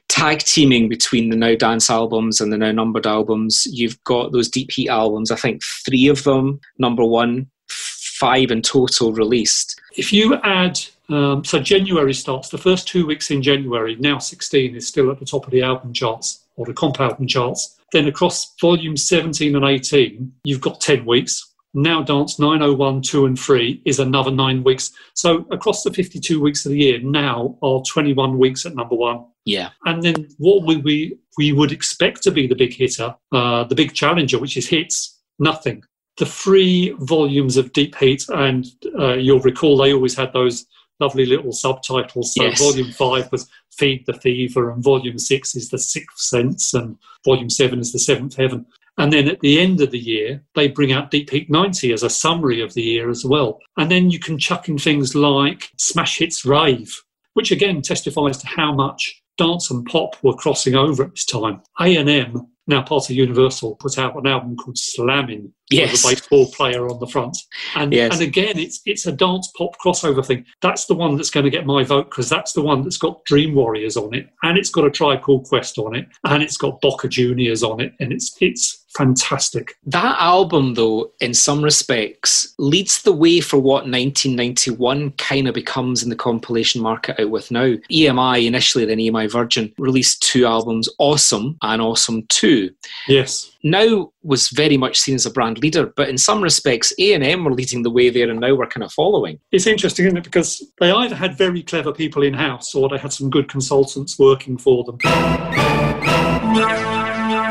tag teaming between the now dance albums and the now numbered albums. You've got those Deep Heat albums, I think three of them, number one, five in total released. If you add, um, so January starts, the first two weeks in January, now 16 is still at the top of the album charts or the comp album charts. Then across volumes 17 and 18, you've got 10 weeks. Now Dance 901, 2 and 3 is another nine weeks. So across the 52 weeks of the year, now are 21 weeks at number one. Yeah. And then what we, we, we would expect to be the big hitter, uh, the big challenger, which is hits, nothing. The three volumes of Deep Heat, and uh, you'll recall they always had those lovely little subtitles. So Yes. volume five was Feed the Fever, and volume six is The Sixth Sense, and volume seven is The Seventh Heaven. And then at the end of the year, they bring out Deep Heat 90 as a summary of the year as well. And then you can chuck in things like Smash Hits Rave, which again testifies to how much dance and pop were crossing over at this time. A&M now part of Universal, put out an album called Slammin' yes. with a baseball player on the front. And, yes. and again, it's it's a dance pop crossover thing. That's the one that's going to get my vote because that's the one that's got Dream Warriors on it, and it's got a Tribe Called Quest on it, and it's got Boca Juniors on it, and it's it's fantastic. That album, though, in some respects, leads the way for what 1991 kind of becomes in the compilation market out with now. EMI, initially, then EMI Virgin, released two albums, Awesome and Awesome 2. Yes. Now was very much seen as a brand leader, but in some respects, A&M were leading the way there and now we're kind of following. It's interesting, isn't it? Because they either had very clever people in-house or they had some good consultants working for them.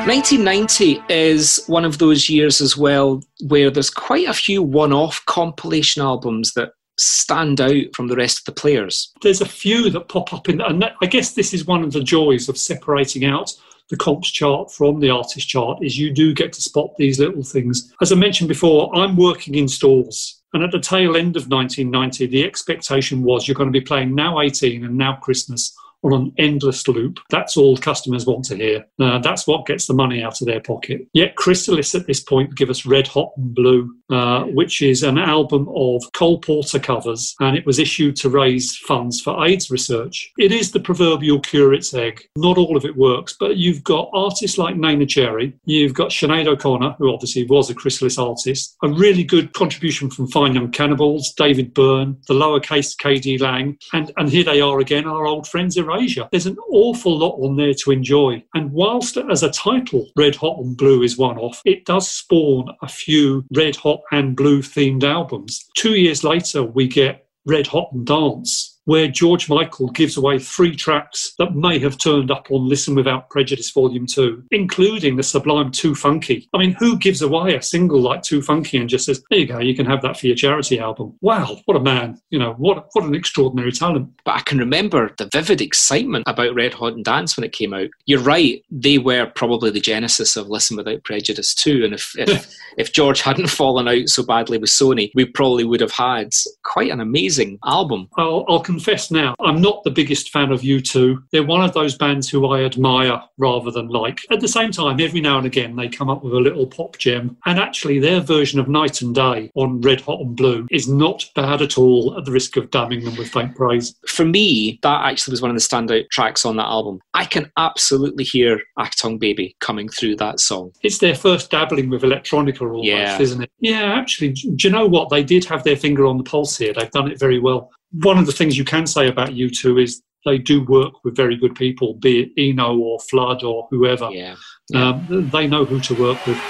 1990 is one of those years as well where there's quite a few one off compilation albums that stand out from the rest of the players. There's a few that pop up in, and I guess this is one of the joys of separating out the comps chart from the artist chart is you do get to spot these little things. As I mentioned before, I'm working in stores. And at the tail end of 1990, the expectation was you're going to be playing Now 18 and Now Christmas on an endless loop. That's all customers want to hear. Uh, that's what gets the money out of their pocket. Yet Chrysalis at this point give us Red Hot and Blue, uh, which is an album of Cole Porter covers, and it was issued to raise funds for AIDS research. It is the proverbial curate's egg. Not all of it works, but you've got artists like Neneh Cherry, you've got Sinead O'Connor, who obviously was a Chrysalis artist, a really good contribution from Fine Young Cannibals, David Byrne, the lowercase KD Lang, and, and here they are again, our old friends Erasure. There's an awful lot on there to enjoy. And whilst as a title, Red Hot and Blue is one off, it does spawn a few Red Hot and Blue themed albums. Two years later, we get Red Hot and Dance, where George Michael gives away three tracks that may have turned up on Listen Without Prejudice Volume 2, including the sublime Too Funky. I mean, who gives away a single like Too Funky and just says, there you go, you can have that for your charity album? Wow, what a man. You know, what, what an extraordinary talent. But I can remember the vivid excitement about Red Hot and Dance when it came out. You're right, they were probably the genesis of Listen Without Prejudice too. And if, if, if George hadn't fallen out so badly with Sony, we probably would have had quite an amazing album. I'll, I'll confess now, I'm not the biggest fan of U2. They're one of those bands who I admire rather than like. At the same time, every now and again, they come up with a little pop gem. And actually, their version of Night and Day on Red Hot and Blue is not bad at all, at the risk of damning them with faint praise. For me, that actually was one of the standout tracks on that album. I can absolutely hear Achtung Baby coming through that song. It's their first dabbling with electronica almost, yeah. isn't it? Yeah, actually, do you know what? They did have their finger on the pulse here. They've done it very well one of the things you can say about U2 is they do work with very good people, be it Eno or Flood or whoever. Yeah. yeah. Um, they know who to work with.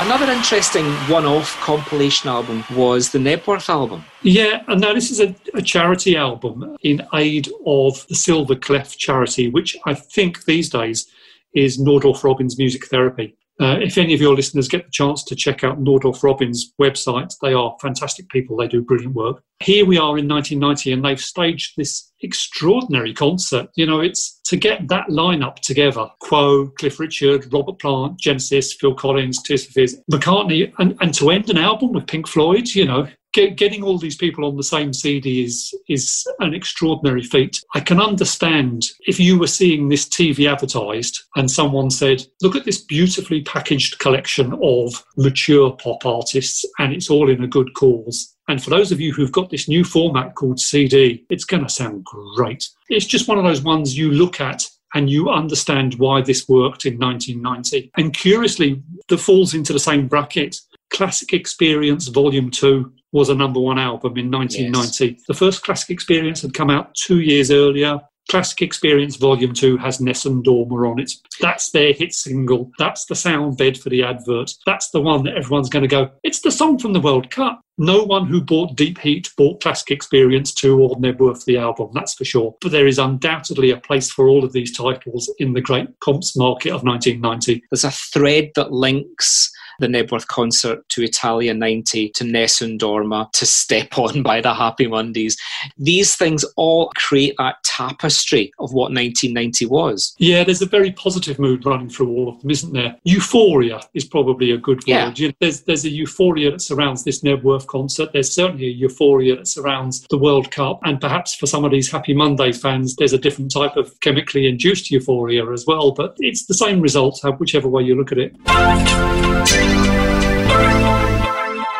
Another interesting one off compilation album was the Knebworth album. Yeah, and now this is a, a, charity album in aid of the Silver Clef charity, which I think these days is Nordoff Robbins Music Therapy. Uh, if any of your listeners get the chance to check out Nordoff Robbins' website, they are fantastic people. They do brilliant work. Here we are in 1990, and they've staged this extraordinary concert. You know, it's to get that lineup together Quo, Cliff Richard, Robert Plant, Genesis, Phil Collins, Tears for Fears, McCartney, and, and to end an album with Pink Floyd, you know, get, getting all these people on the same CD is is an extraordinary feat. I can understand if you were seeing this TV advertised and someone said, "Look at this beautifully packaged collection of mature pop artists, and it's all in a good cause." And for those of you who've got this new format called CD, it's going to sound great. It's just one of those ones you look at and you understand why this worked in 1990. And curiously, that falls into the same bracket. Classic Experience Volume 2 was a number one album in 1990. Yes. The first Classic Experience had come out two years earlier. Classic Experience Volume 2 has Nessun Dorma on it. That's their hit single. That's the sound bed for the advert. That's the one that everyone's going to go, it's the song from the World Cup. No one who bought Deep Heat bought Classic Experience 2 or Knebworth the album, that's for sure. But there is undoubtedly a place for all of these titles in the great comps market of 1990. There's a thread that links the Knebworth concert to Italia 90 to Nessun Dorma to Step On by the Happy Mondays. These things all create that tapestry of what 1990 was. Yeah, there's a very positive mood running through all of them, isn't there? Euphoria is probably a good word. Yeah. You know, there's, there's a euphoria that surrounds this Knebworth concert. There's certainly a euphoria that surrounds the World Cup. And perhaps for some of these Happy Monday fans, there's a different type of chemically induced euphoria as well. But it's the same result, whichever way you look at it Thank you.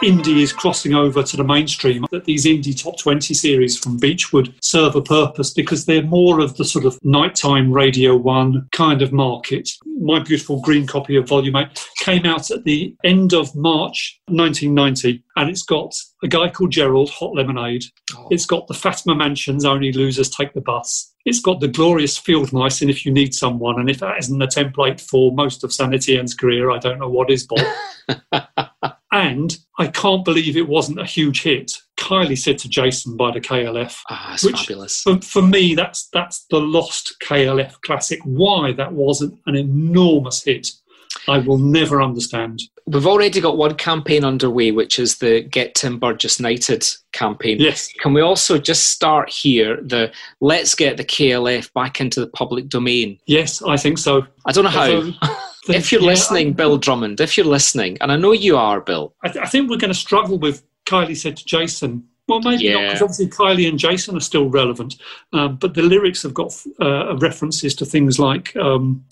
Indie is crossing over to the mainstream, that these indie top 20 series from Beechwood serve a purpose because they're more of the sort of nighttime Radio 1 kind of market. My beautiful green copy of Volume 8 came out at the end of March 1990 and it's got a guy called Gerald, Hot Lemonade. Oh. It's got the Fatima Mansions, Only Losers Take the Bus. It's got the glorious Field Mice, and If You Need Someone. And if that isn't a template for most of Saint Etienne's career, I don't know what is, Bob. And I can't believe it wasn't a huge hit. Kylie said to Jason by the KLF. Ah, which, fabulous. For, for me, that's that's the lost KLF classic. Why that wasn't an enormous hit, I will never understand. We've already got one campaign underway, which is the Get Tim Burgess Knighted campaign. Yes. Can we also just start here? The Let's get the KLF back into the public domain. Yes, I think so. I don't know how. if you're yeah, listening, Bill Drummond, if you're listening, and I know you are, Bill. I, th- I think we're going to struggle with Kylie said to Jason. Well, maybe yeah. not, because obviously Kylie and Jason are still relevant. Um, but the lyrics have got uh, references to things like um,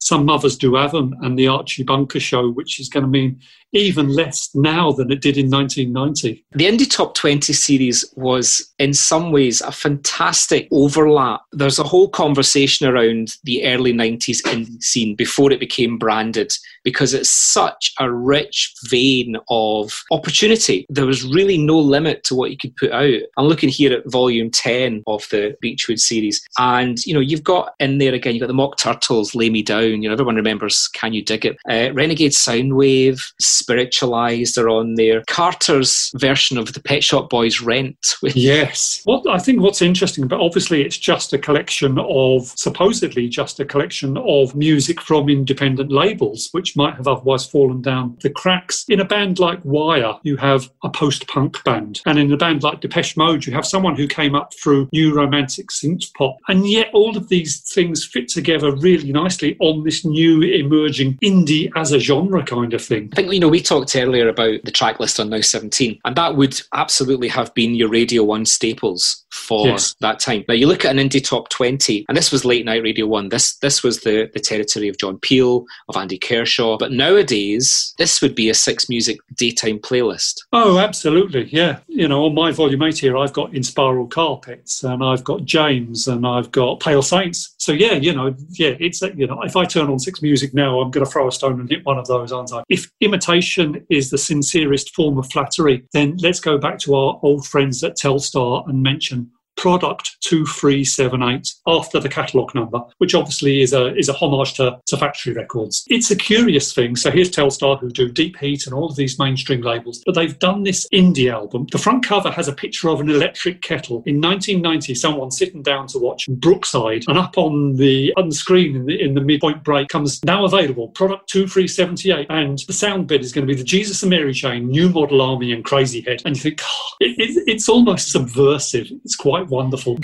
Some Mothers Do Have Them and The Archie Bunker Show, which is going to mean even less now than it did in 1990. The Indie Top 20 series was, in some ways, a fantastic overlap. There's a whole conversation around the early 90s indie scene before it became branded because it's such a rich vein of opportunity. There was really no limit to what you could put out. I'm looking here at volume 10 of the Beechwood series, and you know, you've got in there again, you've got the Mock Turtles, Lay Me Down, you know, everyone remembers Can You Dig It? Uh, Renegade Soundwave, spiritualized are on there. Carter's version of the Pet Shop Boys Rent. yes. What I think what's interesting, but obviously it's just a collection of supposedly just a collection of music from independent labels, which might have otherwise fallen down the cracks. In a band like Wire, you have a post-punk band, and in a band like Depeche Mode, you have someone who came up through new romantic synth pop, and yet all of these things fit together really nicely on this new emerging indie as a genre kind of thing. I think you know we talked earlier about the track list on Now 17, and that would absolutely have been your Radio 1 staples for yes. that time. Now, you look at an indie top 20, and this was late night Radio 1. This, this was the, the territory of John Peel, of Andy Kershaw. But nowadays, this would be a six music daytime playlist. Oh, absolutely. Yeah. You know, on my volume 8 here, I've got Inspiral Carpets, and I've got James, and I've got Pale Saints. So, yeah, you know, yeah, it's, you know, if I turn on six music now, I'm going to throw a stone and hit one of those, aren't I? If imitation is the sincerest form of flattery, then let's go back to our old friends at Telstar and mention product 2378 after the catalogue number, which obviously is a, is a homage to, to factory records. It's a curious thing. So here's Telstar who do Deep Heat and all of these mainstream labels, but they've done this indie album. The front cover has a picture of an electric kettle. In 1990, someone sitting down to watch Brookside, and up on the screen in the, in the midpoint break comes now available product 2378, and the sound bed is going to be the Jesus and Mary chain, New Model Army, and Crazy Head. And you think oh, it, it, it's almost subversive. It's quite wonderful.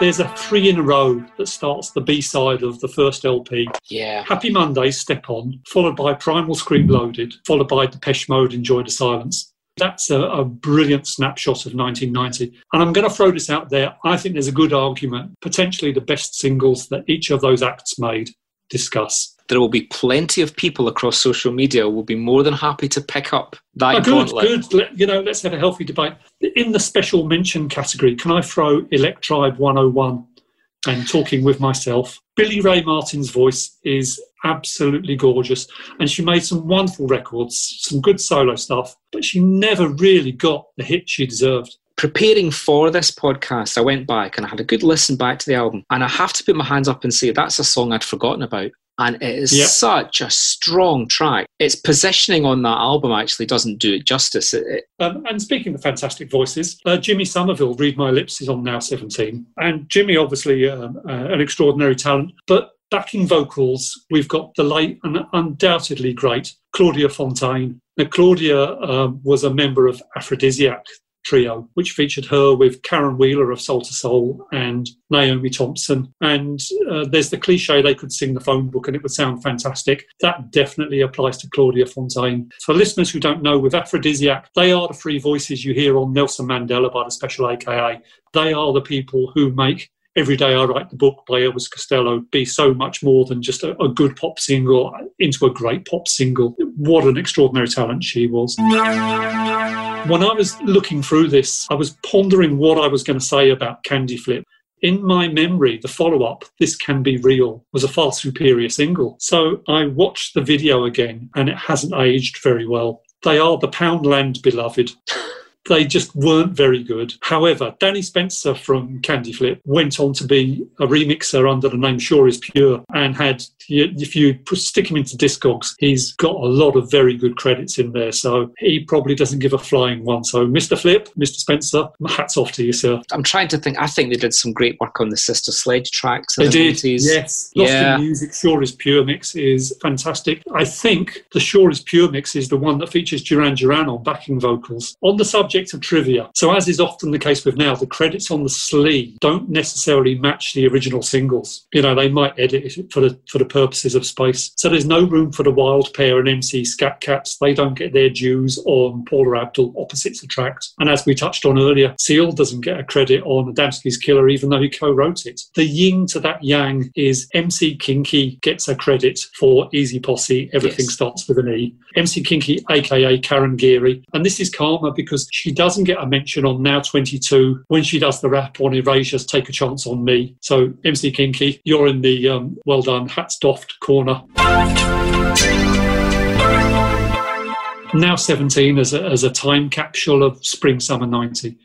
There's a three in a row that starts the B side of the first LP. Yeah. Happy Monday, Step On, followed by Primal Scream Loaded, followed by Depeche Mode, Enjoy the Silence. That's a, a, brilliant snapshot of 1990. And I'm going to throw this out there. I think there's a good argument, potentially the best singles that each of those acts made discuss there will be plenty of people across social media will be more than happy to pick up that oh, good, gauntlet. Good, You know, let's have a healthy debate. In the special mention category, can I throw Electribe 101 and talking with myself? Billie Ray Martin's voice is absolutely gorgeous, and she made some wonderful records, some good solo stuff, but she never really got the hit she deserved preparing for this podcast, I went back and I had a good listen back to the album. And I have to put my hands up and say that's a song I'd forgotten about and it is yep. such a strong track. Its positioning on that album actually doesn't do it justice. It, it... Um, and speaking of fantastic voices, uh, Jimmy Somerville, Read My Lips, is on now 17. And Jimmy, obviously, um, uh, an extraordinary talent, but backing vocals, we've got the late and undoubtedly great Claudia Fontaine. Now, Claudia uh, was a member of Aphrodisiac, trio, which featured her with Caron Wheeler of Soul II Soul and Naomi Thompson. And uh, there's the cliche they could sing the phone book and it would sound fantastic. That definitely applies to Claudia Fontaine. For listeners who don't know, with Aphrodisiac, they are the three voices you hear on Nelson Mandela by the Special AKA. They are the people who make Every Day I Write the Book by Elvis Costello be so much more than just a, a, good pop single into a great pop single. What an extraordinary talent she was. When I was looking through this, I was pondering what I was going to say about Candy Flip. In my memory, the follow up, This Can Be Real, was a far superior single. So I watched the video again and it hasn't aged very well. They are the Poundland beloved. they just weren't very good. However, Danny Spencer from Candy Flip went on to be a remixer under the name Sure is Pure and had, if you stick him into Discogs, he's got a lot of very good credits in there. So he probably doesn't give a flying one. So, Mr. Flip, Mr. Spencer, hats off to you, sir. I'm trying to think. I think they did some great work on the Sister Sledge tracks. They the did, 90s. yes. Lost yeah. in Music, Sure is Pure mix is fantastic. I think the Sure is Pure mix is the one that features Duran Duran on backing vocals. On the subject subject of trivia. So, as is often the case with now, the credits on the sleeve don't necessarily match the original singles. You know, they might edit it for the for the purposes of space. So there's no room for the Wild Pair and MC Skat Kats. They don't get their dues on Paula Abdul opposites attract. And as we touched on earlier, Seal doesn't get a credit on Adamski's Killer, even though he co-wrote it. The yin to that yang is MC Kinky gets a credit for E-Zee Possee. Everything yes. starts with an E. MC Kinky, aka Caron Geary, and this is karma because she doesn't get a mention on Now 22 when she does the rap on Erasure's Take a Chance on Me. So, MC Kinky, you're in the um, well done, hats doffed corner. Now 17 as a, as a time capsule of spring summer 90.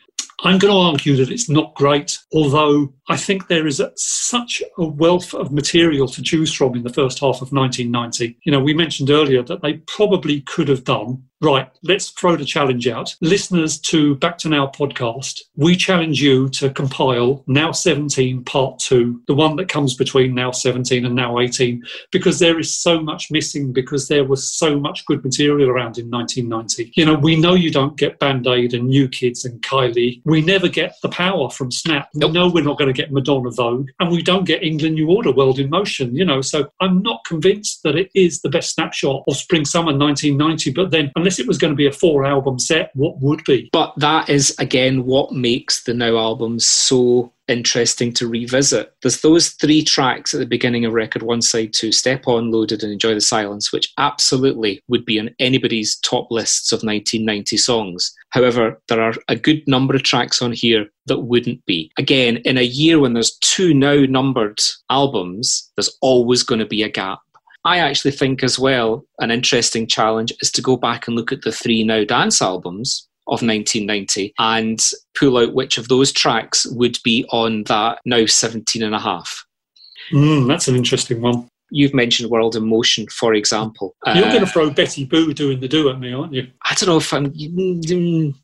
I'm going to argue that it's not great, although I think there is a, such a wealth of material to choose from in the first half of 1990. You know, we mentioned earlier that they probably could have done right, let's throw the challenge out. Listeners to Back to Now podcast, we challenge you to compile Now 17 Part 2, the one that comes between Now 17 and Now 18, because there is so much missing because there was so much good material around in 1990. You know, we know you don't get Band Aid and New Kids and Kylie. We never get the power from Snap. Nope. We know we're not going to get Madonna Vogue, and we don't get England New Order World in Motion, you know. So I'm not convinced that it is the best snapshot of spring summer 1990, but then unless it was going to be a four album set, what would be? But that is, again, what makes the Now albums so interesting to revisit. There's those three tracks at the beginning of record one, side two Step On, Loaded, and Enjoy the Silence, which absolutely would be on anybody's top lists of 1990 songs. However, there are a good number of tracks on here that wouldn't be. Again, in a year when there's two now numbered albums, there's always going to be a gap. I actually think as well an interesting challenge is to go back and look at the three Now Dance albums of 1990 and pull out which of those tracks would be on that Now 17 and a half. Mm, that's an interesting one. You've mentioned World in Motion, for example. You're uh, going to throw Betty Boo doing the do at me, aren't you? I don't know if I'm.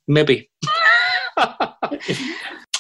Maybe.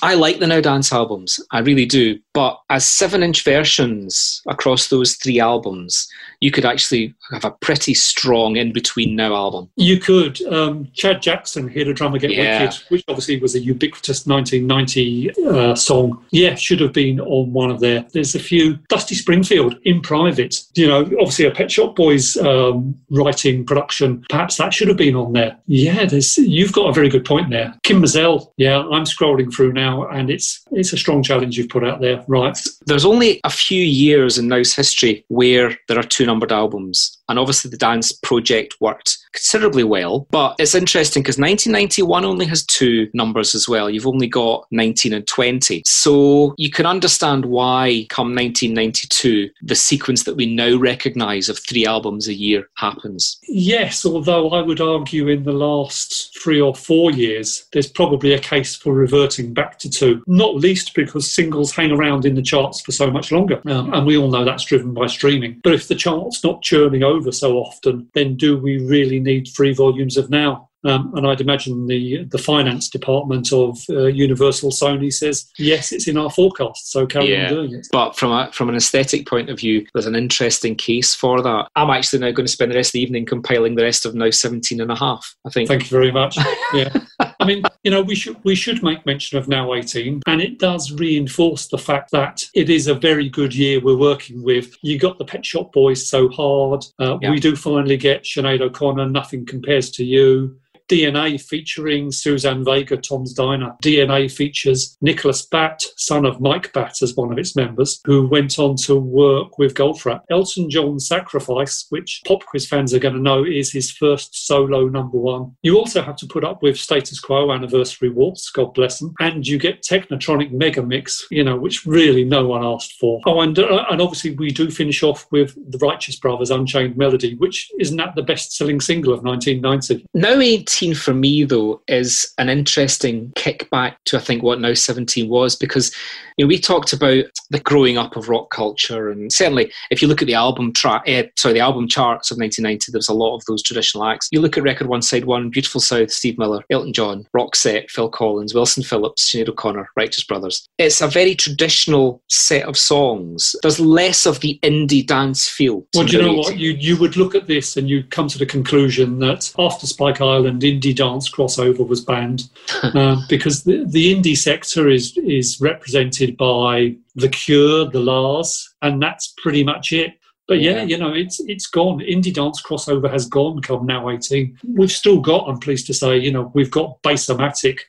I like the Now Dance albums, I really do. But as seven inch versions across those three albums, you could actually have a pretty strong in between now album. You could. Um, Chad Jackson, Hear the Drummer Get yeah. Wicked, which obviously was a ubiquitous 1990 uh, song. Yeah, should have been on one of their. There's a few. Dusty Springfield in private, you know, obviously a Pet Shop Boys um, writing production. Perhaps that should have been on there. Yeah, there's. You've got a very good point there. Kym Mazelle. Yeah, I'm scrolling through now, and it's it's a strong challenge you've put out there. Right. There's only a few years in Now's history where there are two numbered albums. And obviously, the dance project worked considerably well. But it's interesting because 1991 only has two numbers as well. You've only got 19 and 20. So you can understand why, come 1992, the sequence that we now recognise of three albums a year happens. Yes, although I would argue in the last three or four years, there's probably a case for reverting back to two, not least because singles hang around in the charts for so much longer. Um, and we all know that's driven by streaming. But if the chart's not churning over so often, then do we really need three volumes of Now? Um, and I'd imagine the the finance department of uh, Universal Sony says yes, it's in our forecast, so carry yeah. on doing it. But from a, from an aesthetic point of view, there's an interesting case for that. I'm actually now going to spend the rest of the evening compiling the rest of now 17 and a half. I think. Thank you very much. Yeah, I mean, you know, we should we should make mention of now 18, and it does reinforce the fact that it is a very good year we're working with. You got the Pet Shop Boys so hard. Uh, yeah. We do finally get Sinead O'Connor. Nothing compares to you. DNA featuring Suzanne Vega, Tom's Diner. DNA features Nicholas Batt, son of Mike Batt, as one of its members, who went on to work with Goldfrapp. Elton John's Sacrifice, which pop quiz fans are going to know is his first solo number one. You also have to put up with Status Quo Anniversary Waltz, God bless them, and you get Technotronic Mega Mix, you know, which really no one asked for. Oh, and, uh, and obviously we do finish off with the Righteous Brothers Unchained Melody, which isn't that the best selling single of 1990? No, 18 for me, though, is an interesting kickback to, I think, what Now 17 was, because you know, we talked about the growing up of rock culture, and certainly if you look at the album track, uh, sorry, the album charts of 1990, there's a lot of those traditional acts. You look at Record One, Side One, Beautiful South, Steve Miller, Elton John, Roxette, Phil Collins, Wilson Phillips, Sinead O'Connor, Righteous Brothers. It's a very traditional set of songs. There's less of the indie dance feel. Well, do you know what? You you would look at this and you'd come to the conclusion that after Spike Island, indie dance crossover was banned uh, because the, the indie sector is is represented by The Cure, The La's, and that's pretty much it. But yeah, yeah, you know, it's it's gone. Indie dance crossover has gone. Come now, eighteen. We've still got. I'm pleased to say, you know, we've got Bassomatic,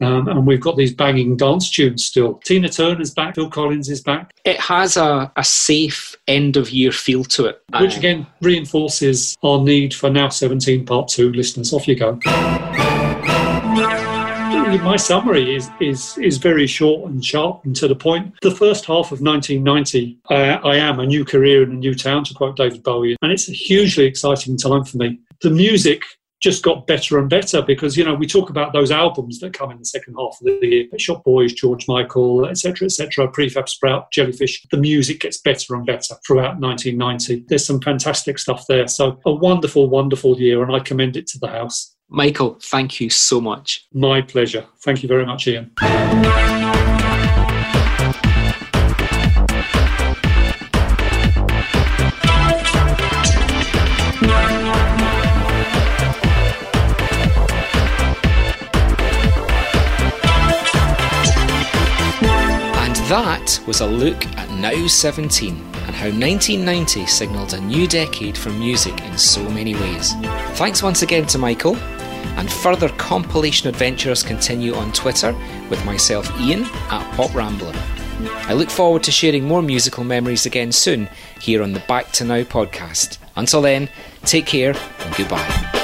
um, and we've got these banging dance tunes still. Tina Turner's back. Phil Collins is back. It has a, a safe end of year feel to it, which again reinforces our need for now 17 part two listeners. Off you go my summary is, is, is very short and sharp and to the point. The first half of 1990, uh, I am a new career in a new town, to quote David Bowie, and it's a hugely exciting time for me. The music just got better and better because you know we talk about those albums that come in the second half of the year shop boys george michael etc etc prefab sprout jellyfish the music gets better and better throughout 1990 there's some fantastic stuff there so a wonderful wonderful year and i commend it to the house Michael, thank you so much. My pleasure. Thank you very much, Ian. Was a look at Now 17 and how 1990 signalled a new decade for music in so many ways. Thanks once again to Michael, and further compilation adventures continue on Twitter with myself, Ian, at Pop Rambler. I look forward to sharing more musical memories again soon here on the Back to Now podcast. Until then, take care and goodbye.